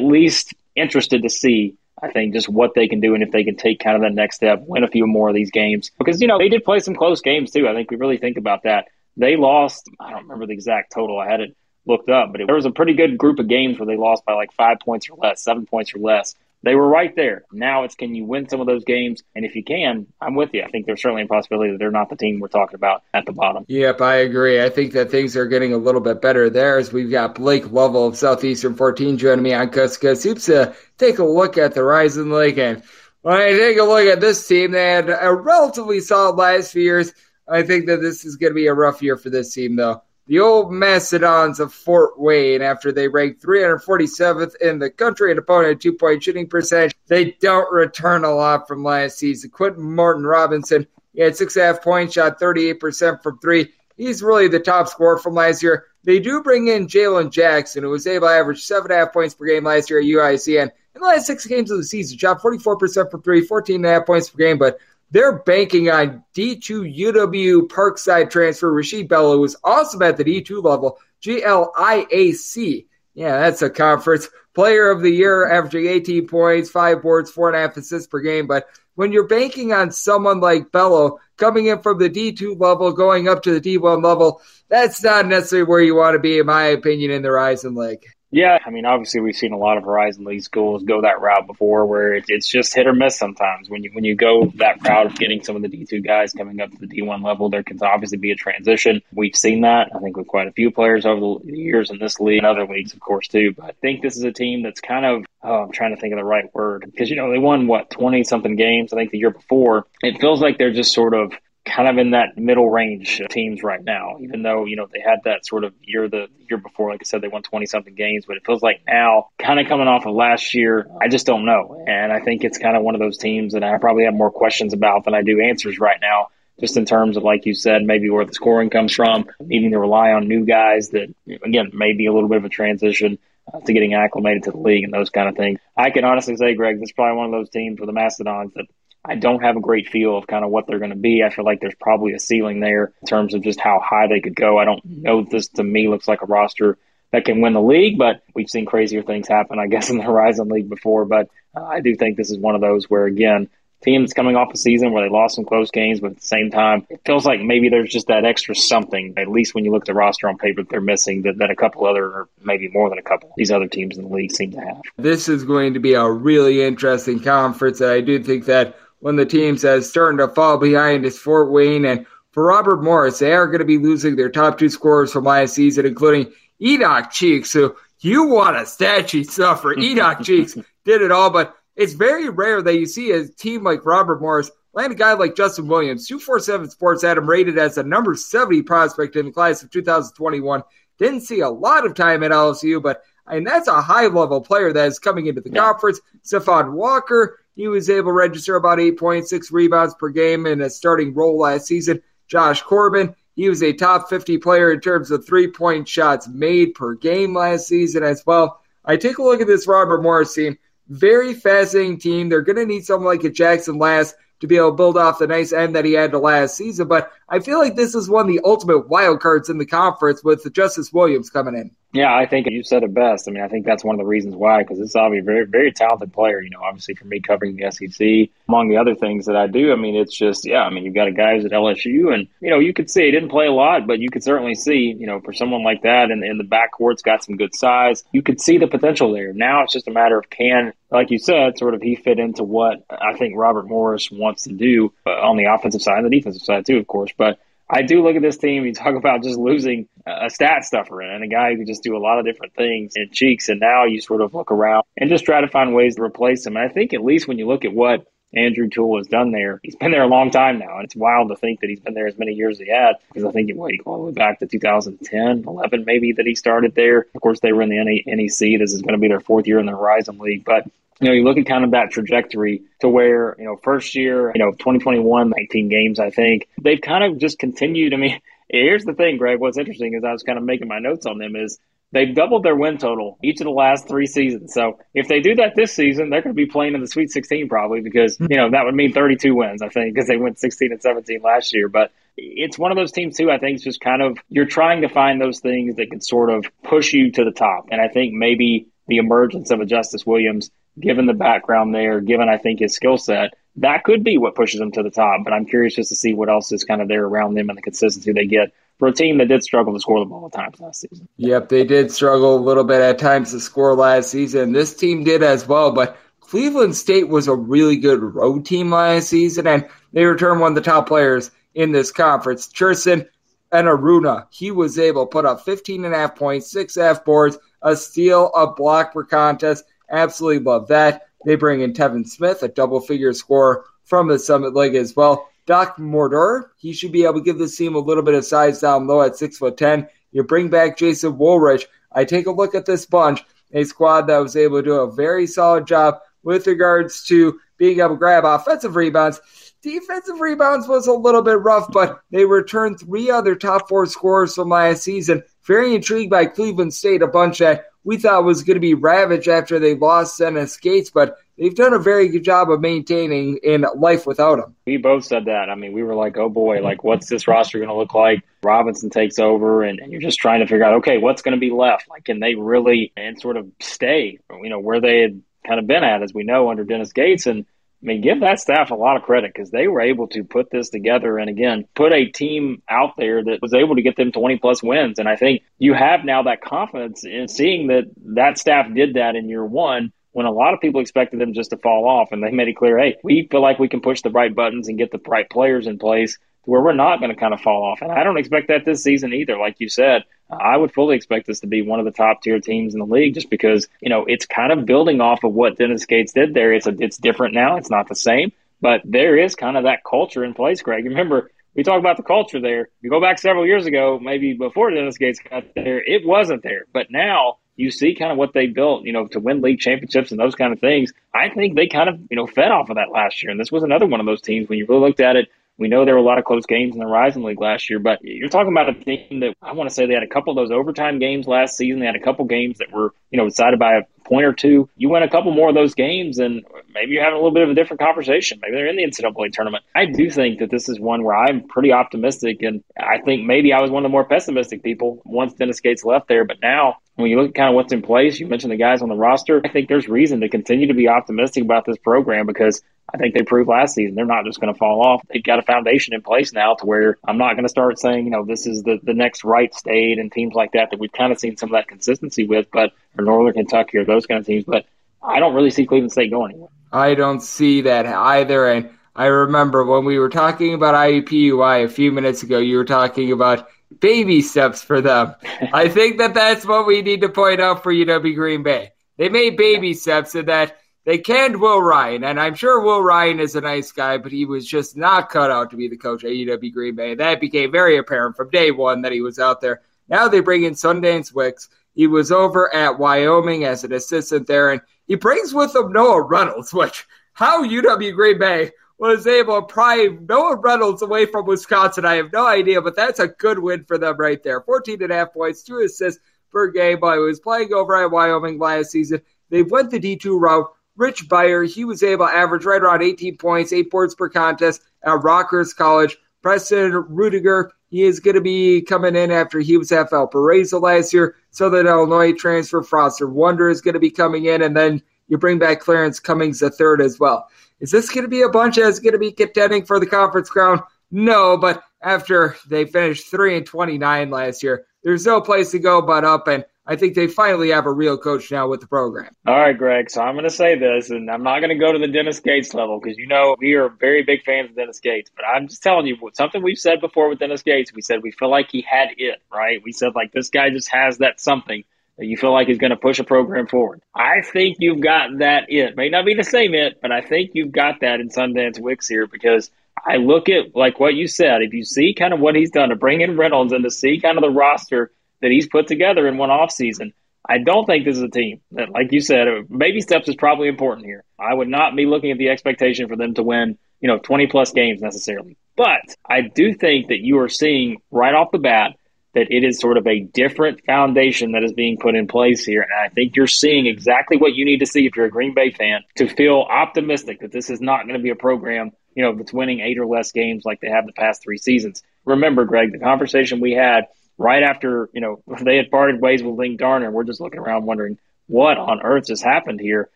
least interested to see, I think, just what they can do and if they can take kind of that next step, win a few more of these games. Because, you know, they did play some close games too. I think we really think about that. They lost, I don't remember the exact total. I had it looked up, but it, there was a pretty good group of games where they lost by like five points or less, seven points or less. They were right there. Now it's can you win some of those games? And if you can, I'm with you. I think there's certainly a possibility that they're not the team we're talking about at the bottom. Yep, I agree. I think that things are getting a little bit better there as we've got Blake Lovell of Southeastern 14 joining me on Cuz Hoops to take a look at the Horizon League. And when I take a look at this team, they had a relatively solid last few years. I think that this is going to be a rough year for this team, though. The old Mastodons of Fort Wayne, after they ranked 347th in the country and opponent at two point shooting percentage, they don't return a lot from last season. Quinton Morton-Robinson, he had six and a half points, shot 38% from three. He's really the top scorer from last year. They do bring in Jalen Jackson, who was able to average seven and a half points per game last year at UICN. In the last six games of the season, shot 44% from three, 14 and a half points per game, but they're banking on D2 UW Parkside transfer. Rasheed Bello was awesome at the D2 level. GLIAC. Yeah, that's a conference. Player of the year, averaging 18 points, five boards, four and a half assists per game. But when you're banking on someone like Bello coming in from the D2 level, going up to the D1 level, that's not necessarily where you want to be, in my opinion, in the Horizon League. Yeah, I mean, obviously we've seen a lot of Horizon League schools go that route before, where it's just hit or miss sometimes. When you when you go that route of getting some of the D two guys coming up to the D one level, there can obviously be a transition. We've seen that, I think, with quite a few players over the years in this league and other leagues, of course, too. But I think this is a team that's kind of oh, I'm trying to think of the right word because you know they won what twenty something games, I think, the year before. It feels like they're just sort of kind of in that middle range of teams right now, even though, you know, they had that sort of year the year before, like I said, they won 20 something games, but it feels like now, kind of coming off of last year, I just don't know. And I think it's kind of one of those teams that I probably have more questions about than I do answers right now, just in terms of, like you said, maybe where the scoring comes from, needing to rely on new guys that, again, may be a little bit of a transition. Uh, to getting acclimated to the league and those kind of things. I can honestly say, Greg, this is probably one of those teams for the Mastodons that I don't have a great feel of kind of what they're going to be. I feel like there's probably a ceiling there in terms of just how high they could go. I don't know this to me looks like a roster that can win the league, but we've seen crazier things happen, I guess, in the Horizon League before. But uh, I do think this is one of those where, again, team that's coming off a season where they lost some close games, but at the same time, it feels like maybe there's just that extra something, at least when you look at the roster on paper, that they're missing that, that a couple other, or maybe more than a couple, of these other teams in the league seem to have. This is going to be a really interesting conference. And I do think that when the teams that starting to fall behind is Fort Wayne and for Robert Morris, they are going to be losing their top two scorers from last season, including Enoch Cheeks, who you want a stat suffer. Enoch Cheeks, did it all, but it's very rare that you see a team like Robert Morris land a guy like Justice Williams. 247 Sports had him rated as a number 70 prospect in the class of 2021. Didn't see a lot of time at LSU, but I mean, that's a high level player that is coming into the yeah. conference. Stephaun Walker, he was able to register about 8.6 rebounds per game in a starting role last season. Josh Corbin, he was a top 50 player in terms of three point shots made per game last season as well. I take a look at this Robert Morris team. Very fascinating team. They're going to need someone like a Jackson Last to be able to build off the nice end that he had the last season. But I feel like this is one of the ultimate wild cards in the conference with Justice Williams coming in. Yeah, I think you said it best. I mean, I think that's one of the reasons why, because this is obviously a very, very talented player. You know, obviously for me covering the SEC, among the other things that I do, I mean, it's just, yeah, I mean, you've got a guy who's at LSU, and, you know, you could see he didn't play a lot, but you could certainly see, you know, for someone like that, and, and the backcourt's got some good size, you could see the potential there. Now it's just a matter of can, like you said, sort of he fit into what I think Robert Morris wants to do on the offensive side and the defensive side, too, of course. But I do look at this team. You talk about just losing a stat stuffer and a guy who can just do a lot of different things in cheeks. And now you sort of look around and just try to find ways to replace him. And I think at least when you look at what Andrew Toole has done there, he's been there a long time now. And it's wild to think that he's been there as many years as he had because I think it went all the way back to 2010, 11 maybe that he started there. Of course, they were in the NEC. This is going to be their fourth year in the Horizon League. But you know, you look at kind of that trajectory to where, you know, first year, you know, 2021, 19 games, I think they've kind of just continued. I mean, here's the thing, Greg. What's interesting is I was kind of making my notes on them is they've doubled their win total each of the last three seasons. So if they do that this season, they're going to be playing in the Sweet 16 probably because, hmm. you know, that would mean 32 wins, I think, because they went 16 and 17 last year. But it's one of those teams too. I think it's just kind of, you're trying to find those things that can sort of push you to the top. And I think maybe the emergence of a Justice Williams given the background there, given I think his skill set, that could be what pushes them to the top. But I'm curious just to see what else is kind of there around them and the consistency they get for a team that did struggle to score the ball at times last season. Yep, they did struggle a little bit at times to score last season. This team did as well, but Cleveland State was a really good road team last season, and they returned one of the top players in this conference. Tristan Enaruna, he was able to put up 15 and a half points, six half boards, a steal, a block per contest, Absolutely love that. They bring in Tevin Smith, a double figure scorer from the Summit League as well. Doc Mordor, he should be able to give this team a little bit of size down low at six foot ten. You bring back Jason Woolrich. I take a look at this bunch, a squad that was able to do a very solid job with regards to being able to grab offensive rebounds. Defensive rebounds was a little bit rough, but they returned three other top four scorers from last season. Very intrigued by Cleveland State, a bunch that we thought was going to be ravaged after they lost Dennis Gates, but they've done a very good job of maintaining in life without him. We both said that. I mean, we were like, oh boy, like what's this roster going to look like? Robinson takes over, and, and you're just trying to figure out, okay, what's going to be left? Like, can they really and sort of stay, you know, where they had kind of been at, as we know, under Dennis Gates? And I mean, give that staff a lot of credit because they were able to put this together and again put a team out there that was able to get them 20 plus wins. And I think you have now that confidence in seeing that that staff did that in year one when a lot of people expected them just to fall off. And they made it clear, hey, we feel like we can push the right buttons and get the right players in place where we're not going to kind of fall off. And I don't expect that this season either. Like you said, I would fully expect this to be one of the top tier teams in the league just because, you know, it's kind of building off of what Dennis Gates did there. It's a, it's different now. It's not the same, but there is kind of that culture in place, Greg. Remember, we talk about the culture there. You go back several years ago, maybe before Dennis Gates got there, it wasn't there. But now you see kind of what they built, you know, to win league championships and those kind of things. I think they kind of, you know, fed off of that last year. And this was another one of those teams when you really looked at it we know there were a lot of close games in the Horizon League last year, but you're talking about a team that I want to say they had a couple of those overtime games last season. They had a couple games that were, you know, decided by a point or two. You win a couple more of those games, and maybe you're having a little bit of a different conversation. Maybe they're in the NCAA tournament. I do think that this is one where I'm pretty optimistic, and I think maybe I was one of the more pessimistic people once Dennis Gates left there. But now, when you look at kind of what's in place, you mentioned the guys on the roster. I think there's reason to continue to be optimistic about this program because I think they proved last season they're not just going to fall off. They've got a foundation in place now to where I'm not going to start saying, you know, this is the, the next Wright State and teams like that that we've kind of seen some of that consistency with, but or Northern Kentucky or those kind of teams. But I don't really see Cleveland State going anywhere. I don't see that either. And I remember when we were talking about IUPUI a few minutes ago, you were talking about baby steps for them. I think that that's what we need to point out for UW Green Bay. They made baby steps so that they canned Will Ryan, and I'm sure Will Ryan is a nice guy, but he was just not cut out to be the coach at UW Green Bay. That became very apparent from day one that he was out there. Now they bring in Sundance Wicks. He was over at Wyoming as an assistant there, and he brings with him Noah Reynolds, which how UW Green Bay was able to pry Noah Reynolds away from Wisconsin, I have no idea, but that's a good win for them right there. 14 and a half points, two assists per game, but he was playing over at Wyoming last season. They went the D2 route Rich Beyer, he was able to average right around 18 points, eight boards per contest at Rockhurst College. Preston Ruedinger, he is going to be coming in after he was at Valparaiso last year. Southern Illinois transfer Foster Wonder is going to be coming in, and then you bring back Clarence Cummings the third as well. Is this going to be a bunch that's going to be contending for the conference crown? No, but after they finished three and twenty nine last year, there's no place to go but up. And I think they finally have a real coach now with the program. All right, Greg. So I'm going to say this, and I'm not going to go to the Dennis Gates level because you know we are very big fans of Dennis Gates. But I'm just telling you something we've said before with Dennis Gates. We said we feel like he had it, right? We said like this guy just has that something that you feel like is going to push a program forward. I think you've got that it. May not be the same it, but I think you've got that in Sundance Wicks here because I look at like what you said. If you see kind of what he's done to bring in Reynolds and to see kind of the roster that he's put together in one off season. I don't think this is a team that, like you said, baby steps is probably important here. I would not be looking at the expectation for them to win, you know, 20 plus games necessarily. But I do think that you are seeing right off the bat that it is sort of a different foundation that is being put in place here. And I think you're seeing exactly what you need to see if you're a Green Bay fan to feel optimistic that this is not going to be a program, you know, that's winning eight or less games like they have the past three seasons. Remember, Greg, the conversation we had right after, you know, they had parted ways with Linc Darner, we're just looking around wondering what on earth has happened here.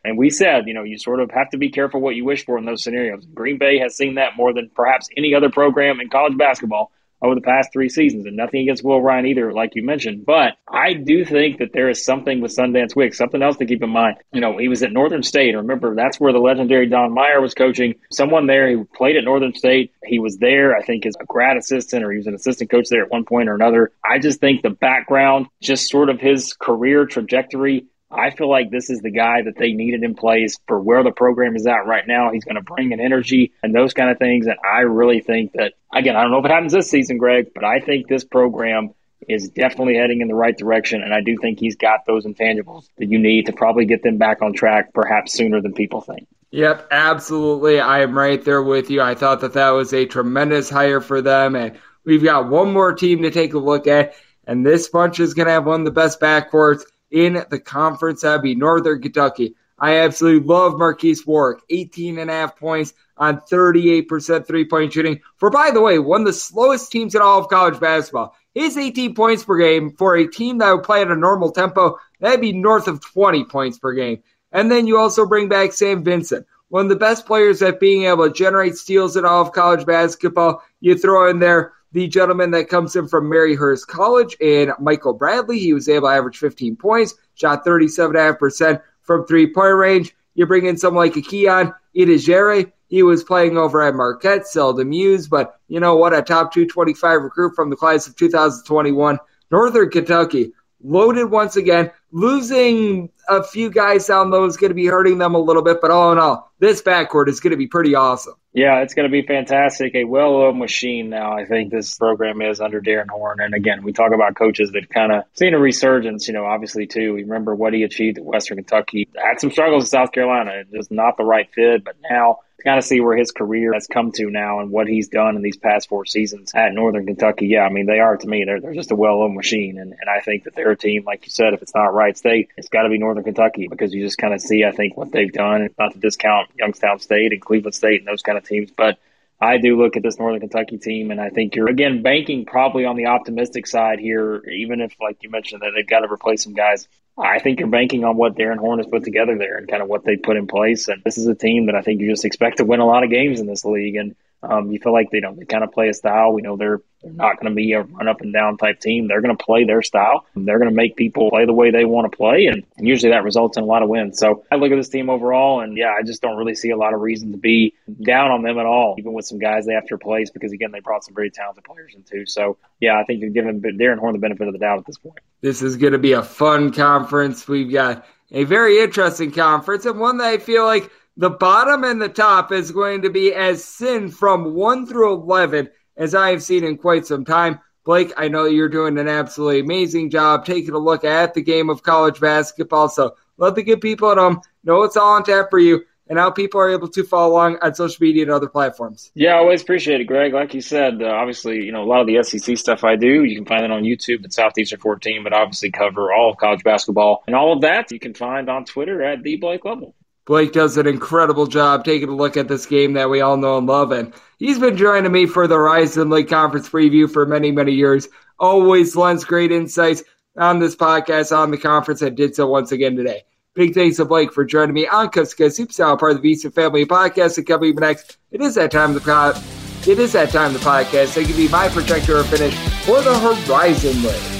And we said, you know, you sort of have to be careful what you wish for in those scenarios. Green Bay has seen that more than perhaps any other program in college basketball over the past three seasons, and nothing against Will Ryan either, like you mentioned. But I do think that there is something with Sundance Wicks, something else to keep in mind. You know, he was at Northern State. Remember, that's where the legendary Don Meyer was coaching. Someone there who played at Northern State. He was there, I think, as a grad assistant, or he was an assistant coach there at one point or another. I just think the background, just sort of his career trajectory, I feel like this is the guy that they needed in place for where the program is at right now. He's going to bring an energy and those kind of things. And I really think that, again, I don't know if it happens this season, Greg, but I think this program is definitely heading in the right direction. And I do think he's got those intangibles that you need to probably get them back on track perhaps sooner than people think. Yep, absolutely. I am right there with you. I thought that that was a tremendous hire for them. And we've got one more team to take a look at. And this bunch is going to have one of the best backcourts in the conference. That'd be Northern Kentucky. I absolutely love Marques Warrick. 18 and a half points on 38% three point shooting. For, by the way, one of the slowest teams in all of college basketball. His 18 points per game for a team that would play at a normal tempo, that'd be north of 20 points per game. And then you also bring back Sam Vinson, one of the best players at being able to generate steals in all of college basketball. You throw in there the gentleman that comes in from Maryhurst College and Michael Bradley. He was able to average 15 points, shot 37.5% from three point range. You bring in someone like a Keeyan Itejere. He was playing over at Marquette, seldom used, but you know what? A top 225 recruit from the class of 2021. Northern Kentucky, loaded once again. Losing a few guys down low is going to be hurting them a little bit, but all in all, this backcourt is going to be pretty awesome. Yeah, it's going to be fantastic. A well-oiled machine now. I think this program is under Darrin Horn. And again, we talk about coaches that kind of seen a resurgence. You know, obviously too. We remember what he achieved at Western Kentucky. Had some struggles in South Carolina, just not the right fit. But now to kind of see where his career has come to now and what he's done in these past four seasons at Northern Kentucky. Yeah, I mean, they are to me, they're, they're just a well oiled machine. And, and I think that they're a team, like you said, if it's not Wright State, it's got to be Northern Kentucky because you just kind of see, I think, what they've done. Not to discount Youngstown State and Cleveland State and those kind of teams, but I do look at this Northern Kentucky team, and I think you're again banking probably on the optimistic side here. Even if, like you mentioned, that they've got to replace some guys, I think you're banking on what Darrin Horn has put together there and kind of what they put in place. And this is a team that I think you just expect to win a lot of games in this league. And um, you feel like they don't. They kind of play a style. We know they're they're not going to be a run up and down type team. They're going to play their style. They're going to make people play the way they want to play, and, and usually that results in a lot of wins. So I look at this team overall, and yeah, I just don't really see a lot of reason to be down on them at all. Even with some guys they have to replace because again they brought some very talented players in too. So yeah, I think you're giving Darrin Horn the benefit of the doubt at this point. This is going to be a fun conference. We've got a very interesting conference and one that I feel like the bottom and the top is going to be as sin from 1 through 11 as I have seen in quite some time. Blake, I know you're doing an absolutely amazing job taking a look at the game of college basketball. So let the good people at home know it's all on tap for you and how people are able to follow along on social media and other platforms. Yeah, I always appreciate it, Greg. Like you said, uh, obviously, you know, a lot of the SEC stuff I do, you can find it on YouTube at Southeastern 14, but obviously cover all of college basketball. And all of that you can find on Twitter at the Blake Lovell. Blake does an incredible job taking a look at this game that we all know and love. And he's been joining me for the Horizon League Conference preview for many, many years. Always lends great insights on this podcast on the conference and did so once again today. Big thanks to Blake for joining me on Cusco to Superstar, part of the VSiN Family Podcast. And coming up next, it is that time of the pod. It is that time of the podcast. I give you my projector or finish for the Horizon League.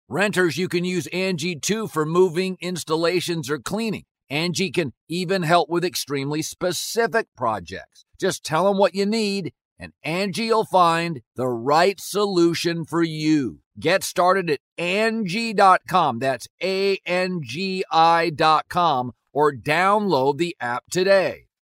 Renters, you can use Angie too for moving, installations, or cleaning. Angie can even help with extremely specific projects. Just tell them what you need, and Angie will find the right solution for you. Get started at Angie.com. That's A N G I.com or download the app today.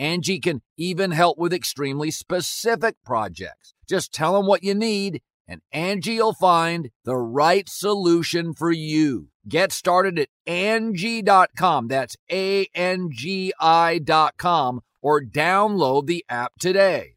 Angie can even help with extremely specific projects. Just tell them what you need and Angie'll find the right solution for you. Get started at Angie.com. That's A N G I.com or download the app today.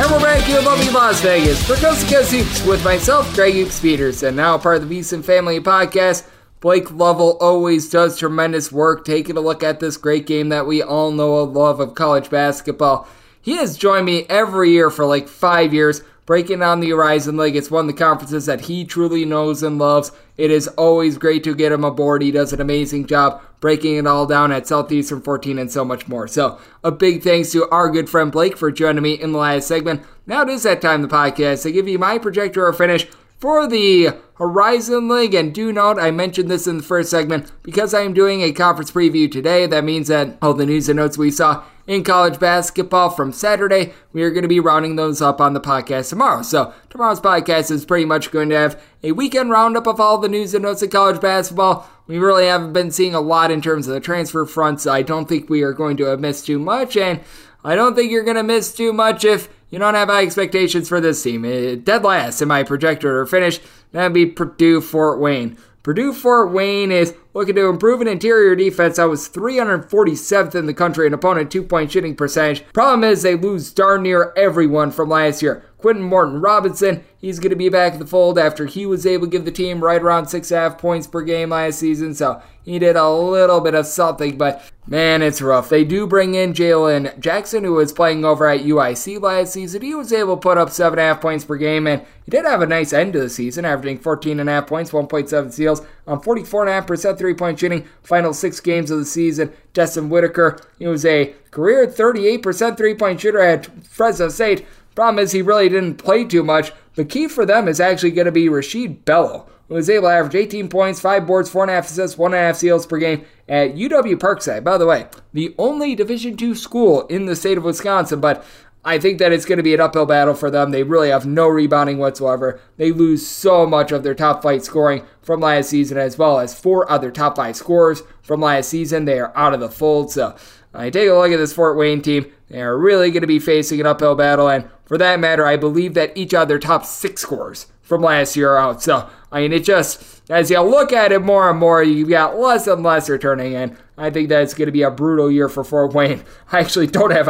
And we're back here in Las Vegas for Coast to Coast Hoops with myself, Greg Hoops and now part of the VSiN Family Podcast. Blake Lovell always does tremendous work taking a look at this great game that we all know and love of college basketball. He has joined me every year for like five years, breaking down the Horizon League. It's one of the conferences that he truly knows and loves. It is always great to get him aboard. He does an amazing job breaking it all down at Southeastern 14 and so much more. So, a big thanks to our good friend Blake for joining me in the last segment. Now it is that time of the podcast to give you my projector or finish for the Horizon League. And do note, I mentioned this in the first segment because I am doing a conference preview today. That means that all the news and notes we saw in college basketball from Saturday, we are going to be rounding those up on the podcast tomorrow. So tomorrow's podcast is pretty much going to have a weekend roundup of all the news and notes in college basketball. We really haven't been seeing a lot in terms of the transfer front, so I don't think we are going to have missed too much. And I don't think you're going to miss too much if you don't have high expectations for this team. Uh, dead last in my projector or finish, that'd be Purdue Fort Wayne. Purdue Fort Wayne is looking to improve an interior defense that was 347th in the country and opponent two point shooting percentage. Problem is, they lose darn near everyone from last year. Quinton Morton-Robinson, he's going to be back in the fold after he was able to give the team right around six and a half points per game last season. So he did a little bit of something, but man, it's rough. They do bring in Jalen Jackson, who was playing over at UIC last season. He was able to put up seven and a half points per game, and he did have a nice end to the season, averaging 14 and a half points, 1.7 steals on 44.5% three point shooting. Final six games of the season. Justin Whitaker, he was a career 38% three point shooter at Fresno State. Problem is, he really didn't play too much. The key for them is actually going to be Rasheed Bello who was able to average 18 points, 5 boards, 4.5 assists, 1.5 steals per game at UW Parkside. By the way, the only Division II school in the state of Wisconsin, but I think that it's going to be an uphill battle for them. They really have no rebounding whatsoever. They lose so much of their top flight scoring from last season, as well as four other top five scorers from last season. They are out of the fold. So I take a look at this Fort Wayne team. They are really going to be facing an uphill battle, and for that matter, I believe that each of their top six scores from last year are out. So I mean, it just, as you look at it more and more, you've got less and less returning, and I think that it's going to be a brutal year for Fort Wayne. I actually don't have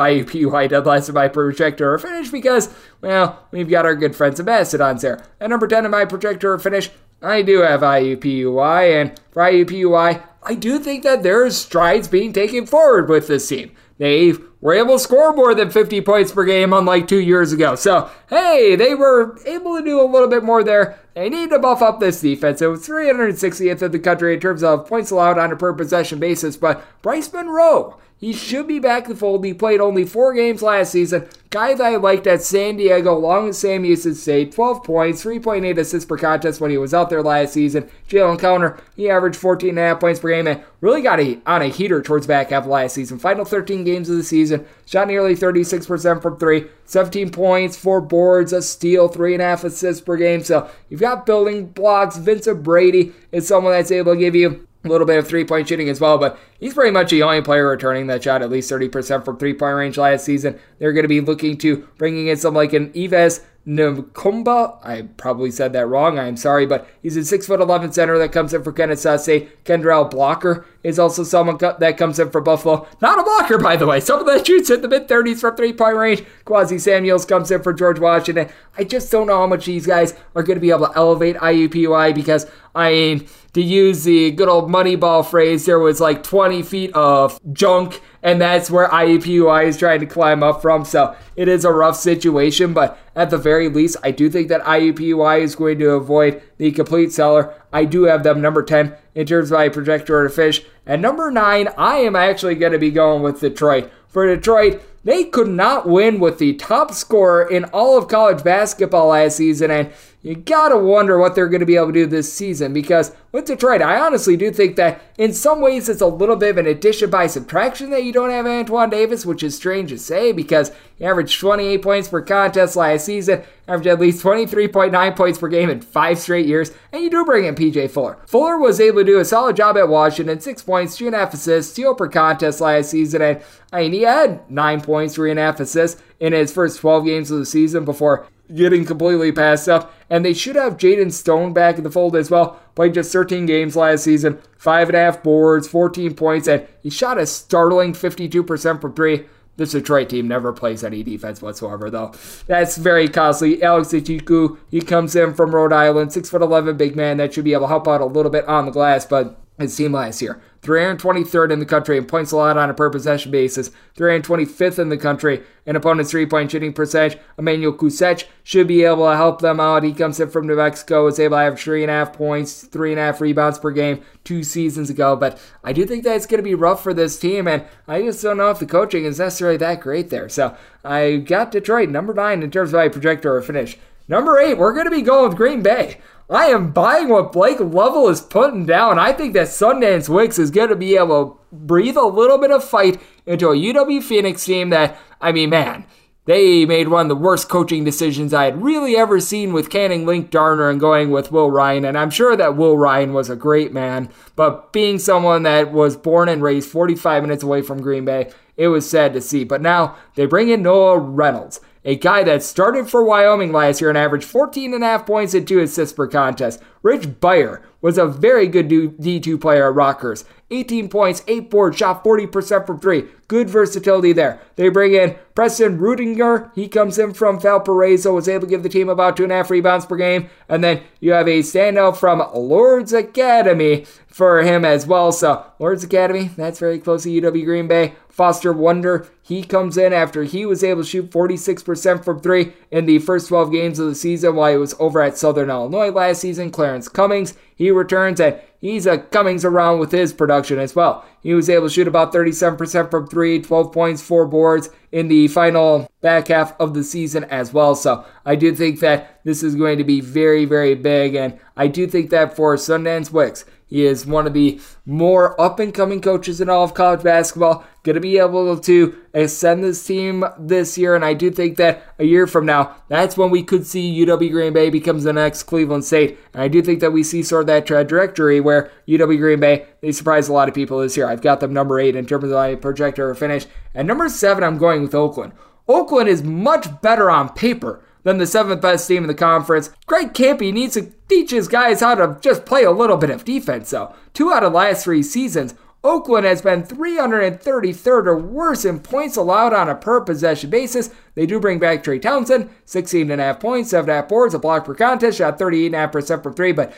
dead last in my projector or finish because, well, we've got our good friends the Mastodons there. At number 10 in my projector or finish, I do have IUPUI, and for IUPUI, I do think that there's strides being taken forward with this team. They were able to score more than 50 points per game, unlike two years ago. So, hey, they were able to do a little bit more there. They need to buff up this defense. It was 360th in the country in terms of points allowed on a per possession basis, but Bryce Monroe he should be back in the fold. He played only four games last season. Guy that I liked at San Diego, along with Sam Houston State, 12 points, 3.8 assists per contest when he was out there last season. Jlynn Counter, he averaged 14.5 points per game and really got a, on a heater towards back half last season. Final 13 games of the season, shot nearly 36% from three, 17 points, four boards, a steal, three and a half assists per game. So you've got building blocks. Vincent Brady is someone that's able to give you little bit of three point shooting as well, but he's pretty much the only player returning that shot at least 30% from three point range last season. They're going to be looking to bringing in some like an Yves Nkumba. I probably said that wrong. I'm sorry, but he's a six foot eleven center that comes in for Kennesaw Kidtrell Blocker is also someone that comes in for Buffalo. Not a blocker, by the way. Someone that shoots in the mid 30s from three point range. Quasi Samuels comes in for George Washington. I just don't know how much these guys are going to be able to elevate IUPUI because I mean to use the good old Moneyball phrase, there was like 20 feet of junk, and that's where IUPUI is trying to climb up from. So it is a rough situation, but at the very least, I do think that IUPUI is going to avoid the complete cellar. I do have them number 10 in terms of my projector to fish. And number 9, I am actually going to be going with Detroit. For Detroit, they could not win with the top scorer in all of college basketball last season, and you gotta wonder what they're to be able to do this season because with Detroit, I honestly do think that in some ways it's a little bit of an addition by subtraction that you don't have Antoine Davis, which is strange to say because he averaged 28 points per contest last season, averaged at least 23.9 points per game in five straight years, and you do bring in PJ Fuller. Fuller was able to do a solid job at Washington, six points, two and a half assists, steal per contest last season, and I mean, he had nine points, three and a half assists in his first 12 games of the season before getting completely passed up. And they should have Jayden Stone back in the fold as well. Played just 13 games last season, five and a half boards, 14 points, and he shot a startling 52% from three. This Detroit team never plays any defense whatsoever, though. That's very costly. Alex Tchikou, he comes in from Rhode Island, 6'11 big man that should be able to help out a little bit on the glass, but his team last year. 323rd in the country in points allowed on a per possession basis, 325th in the country in opponent's three point shooting percentage. Emmanuel Kusech should be able to help them out. He comes in from New Mexico, was able to have three and a half points, three and a half rebounds per game two seasons ago. But I do think that it's going to be rough for this team, and I just don't know if the coaching is necessarily that great there. So I got Detroit number nine in terms of my projector or finish. Number eight, we're going to be going with Green Bay. I am buying what Blake Lovell is putting down. I think that Sundance Wicks is going to be able to breathe a little bit of fight into a UW Phoenix team that, I mean, man, they made one of the worst coaching decisions I had really ever seen with canning Linc Darner and going with Will Ryan. And I'm sure that Will Ryan was a great man, but being someone that was born and raised 45 minutes away from Green Bay, it was sad to see. But now they bring in Noah Reynolds a guy that started for Wyoming last year and averaged 14 and a half points and two assists per contest. Rich Beyer was a very good D2 player at Rockhurst. 18 points, 8 boards, shot 40% from 3. Good versatility there. They bring in Preston Ruedinger. He comes in from Valparaiso, was able to give the team about 2.5 rebounds per game. And then you have a standout from Lourdes Academy for him as well. So, Lourdes Academy, that's very close to UW Green Bay. Foster Wonder, he comes in after he was able to shoot 46% from 3 in the first 12 games of the season while he was over at Southern Illinois last season. Clarence Cummings, he returns and he's uh, a Cummings around with his production as well. He was able to shoot about 37% from three, 12 points, four boards in the final back half of the season as well. So I do think that this is going to be very, very big. And I do think that for Sundance Wicks, he is one of the more up and coming coaches in all of college basketball. Going to be able to ascend this team this year, and I do think that a year from now, that's when we could see UW Green Bay becomes the next Cleveland State. And I do think that we see sort of that trajectory where UW Green Bay they surprised a lot of people this year. I've got them number eight in terms of my projector finish, and number seven I'm going with Oakland. Oakland is much better on paper than the seventh best team in the conference. Greg Kampe needs to teach his guys how to just play a little bit of defense, though. Two out of last three seasons, Oakland has been 333rd or worse in points allowed on a per possession basis. They do bring back Trey Townsend, 16.5 points, 7.5 boards, a block per contest, shot 38.5% from three, but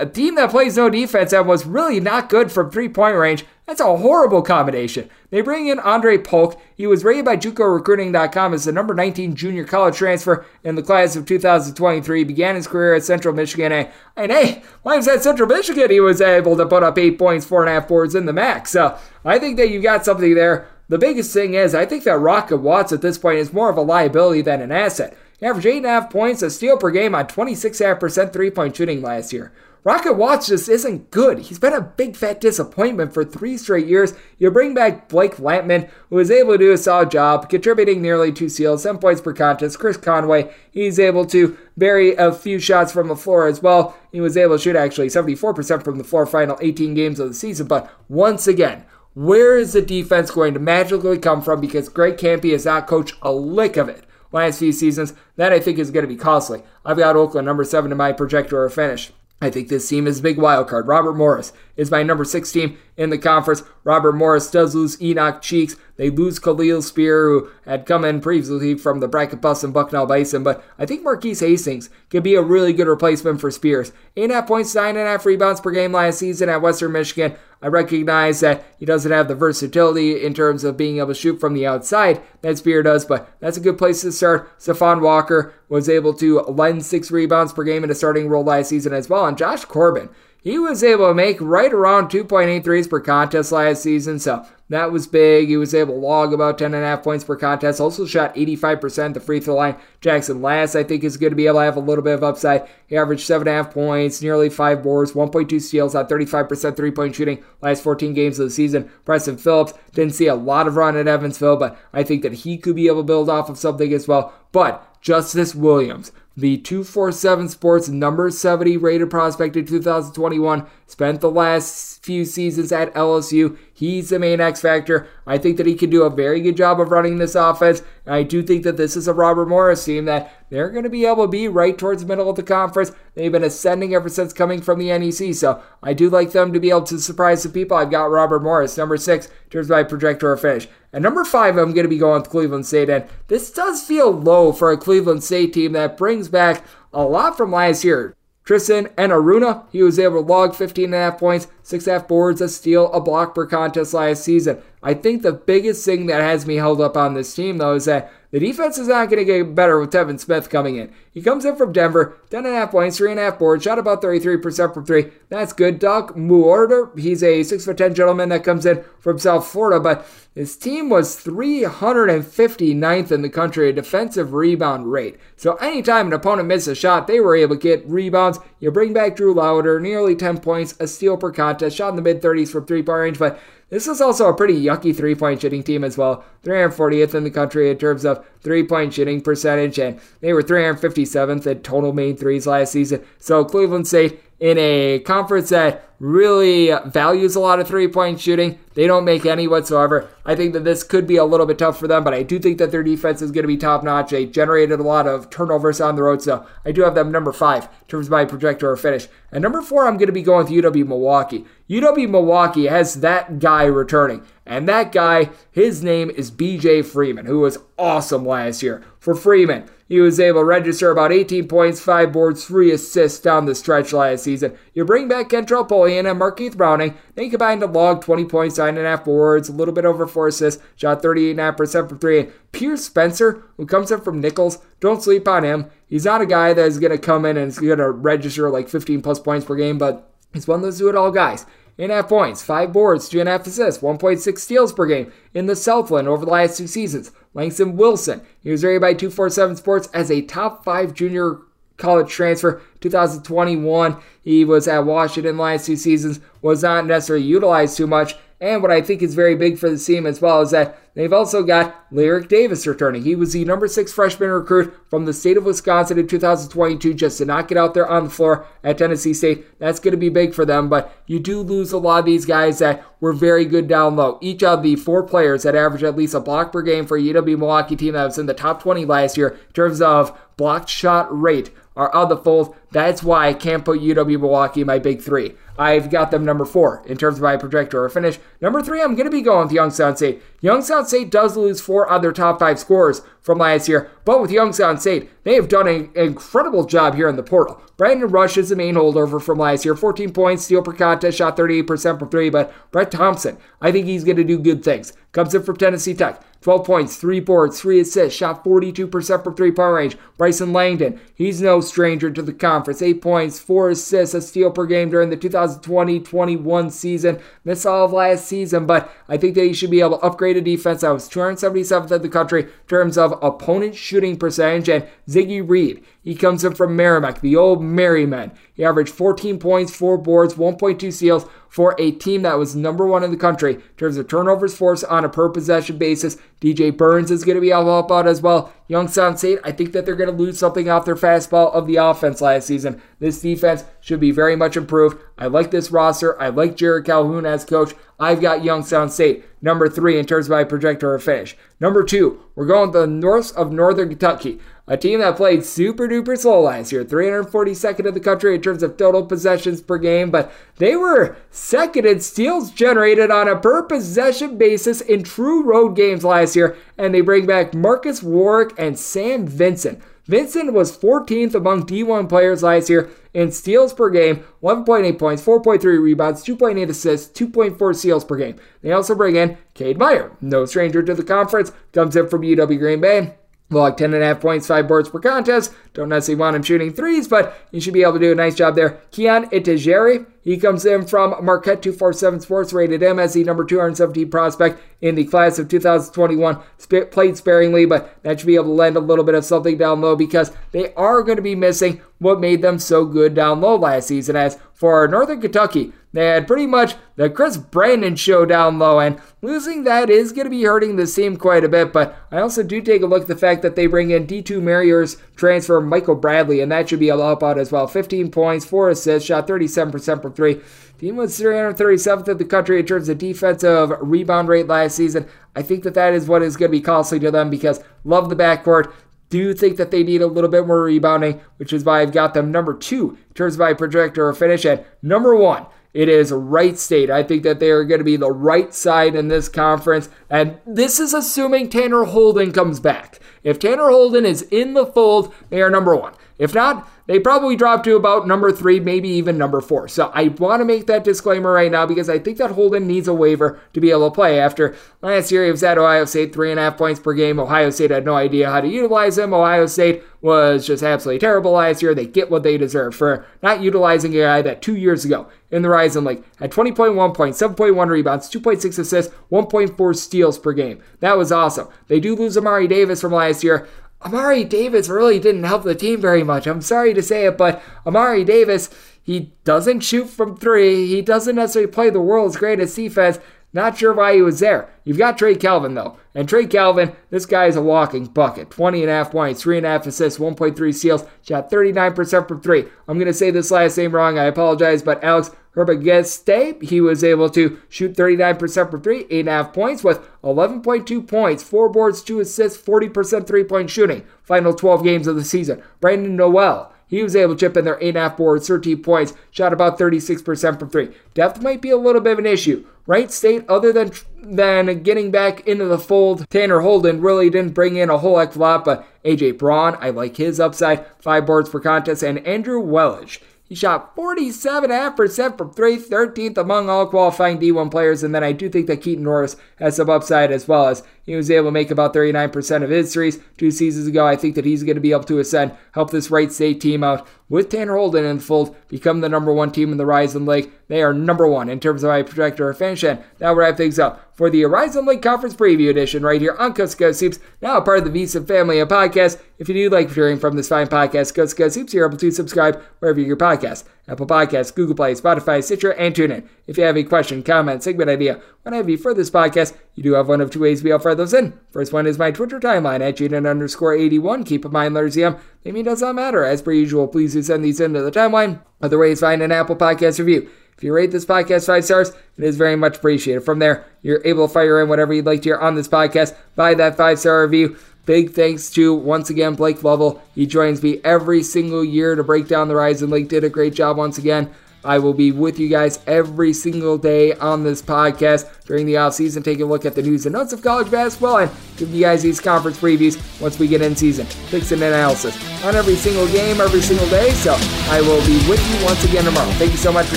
a team that plays no defense and was really not good from three point range. That's a horrible combination. They bring in Andre Polk. He was rated by JUCORecruiting.com as the number 19 junior college transfer in the class of 2023. He Began his career at Central Michigan. And, and hey, he was at Central Michigan, he was able to put up eight points, four and a half boards in the max. So I think that you got something there. The biggest thing is, I think that Rocket Watts at this point is more of a liability than an asset. He averaged 8.5 points, a steal per game on 26.5% three point shooting last year. Rocket Watts just isn't good. He's been a big fat disappointment for three straight years. You bring back Blake Lampman, who was able to do a solid job, contributing nearly two steals, seven points per contest. Chris Conway, he's able to bury a few shots from the floor as well. He was able to shoot actually 74% from the floor final 18 games of the season. But once again, where is the defense going to magically come from? Because Greg Kampe has not coached a lick of it last few seasons. That I think is going to be costly. I've got Oakland number seven in my projector or finish. I think this team is a big wild card. Robert Morris is my number six team in the conference. Robert Morris does lose Enoch Cheeks. They lose Kahliel Spear, who had come in previously from the bracket bus in Bucknell Bison, but I think Markeese Hastings could be a really good replacement for Spears. 8.5 points, 9.5 rebounds per game last season at Western Michigan. I recognize that he doesn't have the versatility in terms of being able to shoot from the outside that Spear does, but that's a good place to start. Stephaun Walker was able to lend six rebounds per game in a starting role last season as well. And Josh Corbin, he was able to make right around 2.8 threes per contest last season, so that was big. He was able to log about 10.5 points per contest. Also shot 85% the free throw line. Jackson Last, I think, is going to be able to have a little bit of upside. He averaged 7.5 points, nearly 5 boards, 1.2 steals on 35% three point shooting last 14 games of the season. Preston Phillips didn't see a lot of run at Evansville, but I think that he could be able to build off of something as well. But Justice Williams, the 247 Sports number 70 rated prospect in 2021, spent the last few seasons at LSU. He's the main X factor. I think that he can do a very good job of running this offense. And I do think that this is a Robert Morris team that they're going to be able to be right towards the middle of the conference. They've been ascending ever since coming from the NEC. So I do like them to be able to surprise some people. I've got Robert Morris, number six, in terms of my projector finish. And number five, I'm going to be going with Cleveland State. And this does feel low for a Cleveland State team that brings back a lot from last year. Tristan Enaruna, he was able to log 15.5 points, six 6.5 boards, a steal, a block per contest last season. I think the biggest thing that has me held up on this team, though, is that the defense is not going to get better with Tevin Smith coming in. He comes in from Denver, 10.5 points, 3.5 boards, shot about 33% from three. That's good. Doc Muorder, he's a 6'10 gentleman that comes in from South Florida, but his team was 359th in the country a defensive rebound rate. So anytime an opponent missed a shot, they were able to get rebounds. You bring back Drew Lowder, nearly 10 points, a steal per contest, shot in the mid 30s from three point range, but this is also a pretty yucky three point shooting team as well. 340th in the country in terms of three point shooting percentage, and they were 357th at total made threes last season. So Cleveland State in a conference that really values a lot of three point shooting. They don't make any whatsoever. I think that this could be a little bit tough for them, but I do think that their defense is going to be top notch. They generated a lot of turnovers on the road, so I do have them number five in terms of my projector or finish. And number four, I'm going to be going with UW Milwaukee. UW Milwaukee has that guy returning, and that guy, his name is BJ Freeman, who was awesome last year. For Freeman, he was able to register about 18 points, 5 boards, 3 assists down the stretch last season. You bring back Kentrell Pullian and Markeith Browning, they combined to log 20 points, 9.5 boards, a little bit over 4 assists, shot 38.5% from 3. And Pierce Spencer, who comes in from Nicholls, don't sleep on him. He's not a guy that is going to come in and is going to register like 15 plus points per game, but he's one of those do it all guys. 8.5 points, 5 boards, 2.5 assists, 1.6 steals per game in the Southland over the last two seasons. Langston Wilson, he was rated by 247 Sports as a top 5 junior college transfer 2021 he was at washington last two seasons was not necessarily utilized too much and what I think is very big for the team as well is that they've also got Lyric Davis returning. He was the number six freshman recruit from the state of Wisconsin in 2022 just to not get out there on the floor at Tennessee State. That's going to be big for them, but you do lose a lot of these guys that were very good down low. Each of the four players that averaged at least a block per game for a UW Milwaukee team that was in the top 20 last year in terms of blocked shot rate are out of the fold. That's why I can't put UW Milwaukee in my big three. I've got them number four in terms of my projector or finish. Number three, I'm going to be going with Youngstown State. Youngstown State does lose four other top five scorers from last year. But with Youngstown State, they have done an incredible job here in the portal. Brandon Rush is the main holdover from last year. 14 points, steal per contest, shot 38% from three. But Brett Thompson, I think he's going to do good things. Comes in from Tennessee Tech. 12 points, 3 boards, 3 assists, shot 42% from three point range. Bryson Langdon, he's no stranger to the conference. 8 points, 4 assists, a steal per game during the 2020 21 season. Missed all of last season, but I think that he should be able to upgrade a defense that was 277th in the country in terms of opponent shooting percentage. And Ziggy Reed, he comes in from Merrimack, the old Merrymen. He averaged 14 points, 4 boards, 1.2 steals for a team that was number one in the country in terms of turnovers forced on a per possession basis. DJ Burns is going to be help out as well. Youngstown State, I think that they're going to lose something off their fastball of the offense last season. This defense should be very much improved. I like this roster. I like Jerrod Calhoun as coach. I've got Youngstown State number three in terms of my projector of finish. Number two, we're going to the north of Northern Kentucky. A team that played super duper slow last year, 342nd in the country in terms of total possessions per game, but they were second in steals generated on a per possession basis in true road games last year, and they bring back Marques Warrick and Sam Vinson. Vinson was 14th among D1 players last year in steals per game, 11.8 points, 4.3 rebounds, 2.8 assists, 2.4 steals per game. They also bring in Cade Meyer, no stranger to the conference, comes in from UW Green Bay. Log 10.5 points, 5 boards per contest. Don't necessarily want him shooting threes, but you should be able to do a nice job there. Keeyan Itejere, he comes in from Marquette 247 Sports, rated him as the number 217 prospect in the class of 2021. Sp- played sparingly, but that should be able to lend a little bit of something down low because they are going to be missing what made them so good down low last season. As for Northern Kentucky, they had pretty much the Chris Brandon show down low, and losing that is going to be hurting the team quite a bit. But I also do take a look at the fact that they bring in D2 Mariners transfer Michael Bradley, and that should be a help out as well. 15 points, 4 assists, shot 37% from 3. Team was 337th in the country in terms of defensive rebound rate last season. I think that that is what is going to be costly to them because love the backcourt. Do think that they need a little bit more rebounding, which is why I've got them number two in terms of my projector or finish at number one. It is Wright State. I think that they are going to be the right side in this conference. And this is assuming Tanner Holden comes back. If Tanner Holden is in the fold, they are number one. If not, they probably drop to about number three, maybe even number four. So I want to make that disclaimer right now because I think that Holden needs a waiver to be able to play. After last year, he was at Ohio State, three and a half points per game. Ohio State had no idea how to utilize him. Ohio State was just absolutely terrible last year. They get what they deserve for not utilizing a guy that two years ago in the Horizon League had 20.1 points, 7.1 rebounds, 2.6 assists, 1.4 steals per game. That was awesome. They do lose Amari Davis from last year. Amari Davis really didn't help the team very much. I'm sorry to say it, but Amari Davis, he doesn't shoot from three. He doesn't necessarily play the world's greatest defense. Not sure why he was there. You've got Trey Calvin, though. And Trey Calvin, this guy is a walking bucket. 20 and a half points, 3.5 assists, 1.3 steals, shot 39% from three. I'm going to say this last name wrong. I apologize, but Alex Herbageste, he was able to shoot 39% from three, 8.5 points with 11.2 points, 4 boards, 2 assists, 40% three point shooting. Final 12 games of the season. Brandon Noel, he was able to chip in their 8.5 boards, 13 points, shot about 36% from three. Depth might be a little bit of an issue. Wright State, other than than getting back into the fold, Tanner Holden really didn't bring in a whole heck of a lot, but AJ Braun, I like his upside, five boards per contest, and Andrew Welage. He shot 47.5% from 3, 13th among all qualifying D1 players. And then I do think that Keaton Norris has some upside as well as he was able to make about 39% of his threes two seasons ago. I think that he's going to be able to ascend, help this Wright State team out with Tanner Holden in the fold, become the number one team in the Horizon League. They are number one in terms of my projector or finish. And that will wrap things up for the Horizon League Conference Preview Edition right here on Coast Coast Hoops, now a part of the VSiN family of podcasts. If you do like hearing from this fine podcast, Coast Coast Hoops, you're able to subscribe wherever you get your podcast. Apple Podcasts, Google Play, Spotify, Stitcher, and TuneIn. If you have a question, comment, segment idea, have you for this podcast, you do have one of two ways to fire those in. First one is my Twitter timeline at Jaden underscore 81. Keep in mind, letters EM, maybe it does not matter. As per usual, please do send these into the timeline. Other ways, find an Apple Podcast review. If you rate this podcast five stars, it is very much appreciated. From there, you're able to fire in whatever you'd like to hear on this podcast by that five star review. Big thanks to, once again, Blake Lovell. He joins me every single year to break down the rise, and League. Did a great job once again. I will be with you guys every single day on this podcast during the offseason, taking a look at the news and notes of college basketball and giving you guys these conference previews once we get in season. Picks and analysis on every single game, every single day. So I will be with you once again tomorrow. Thank you so much for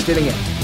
tuning in.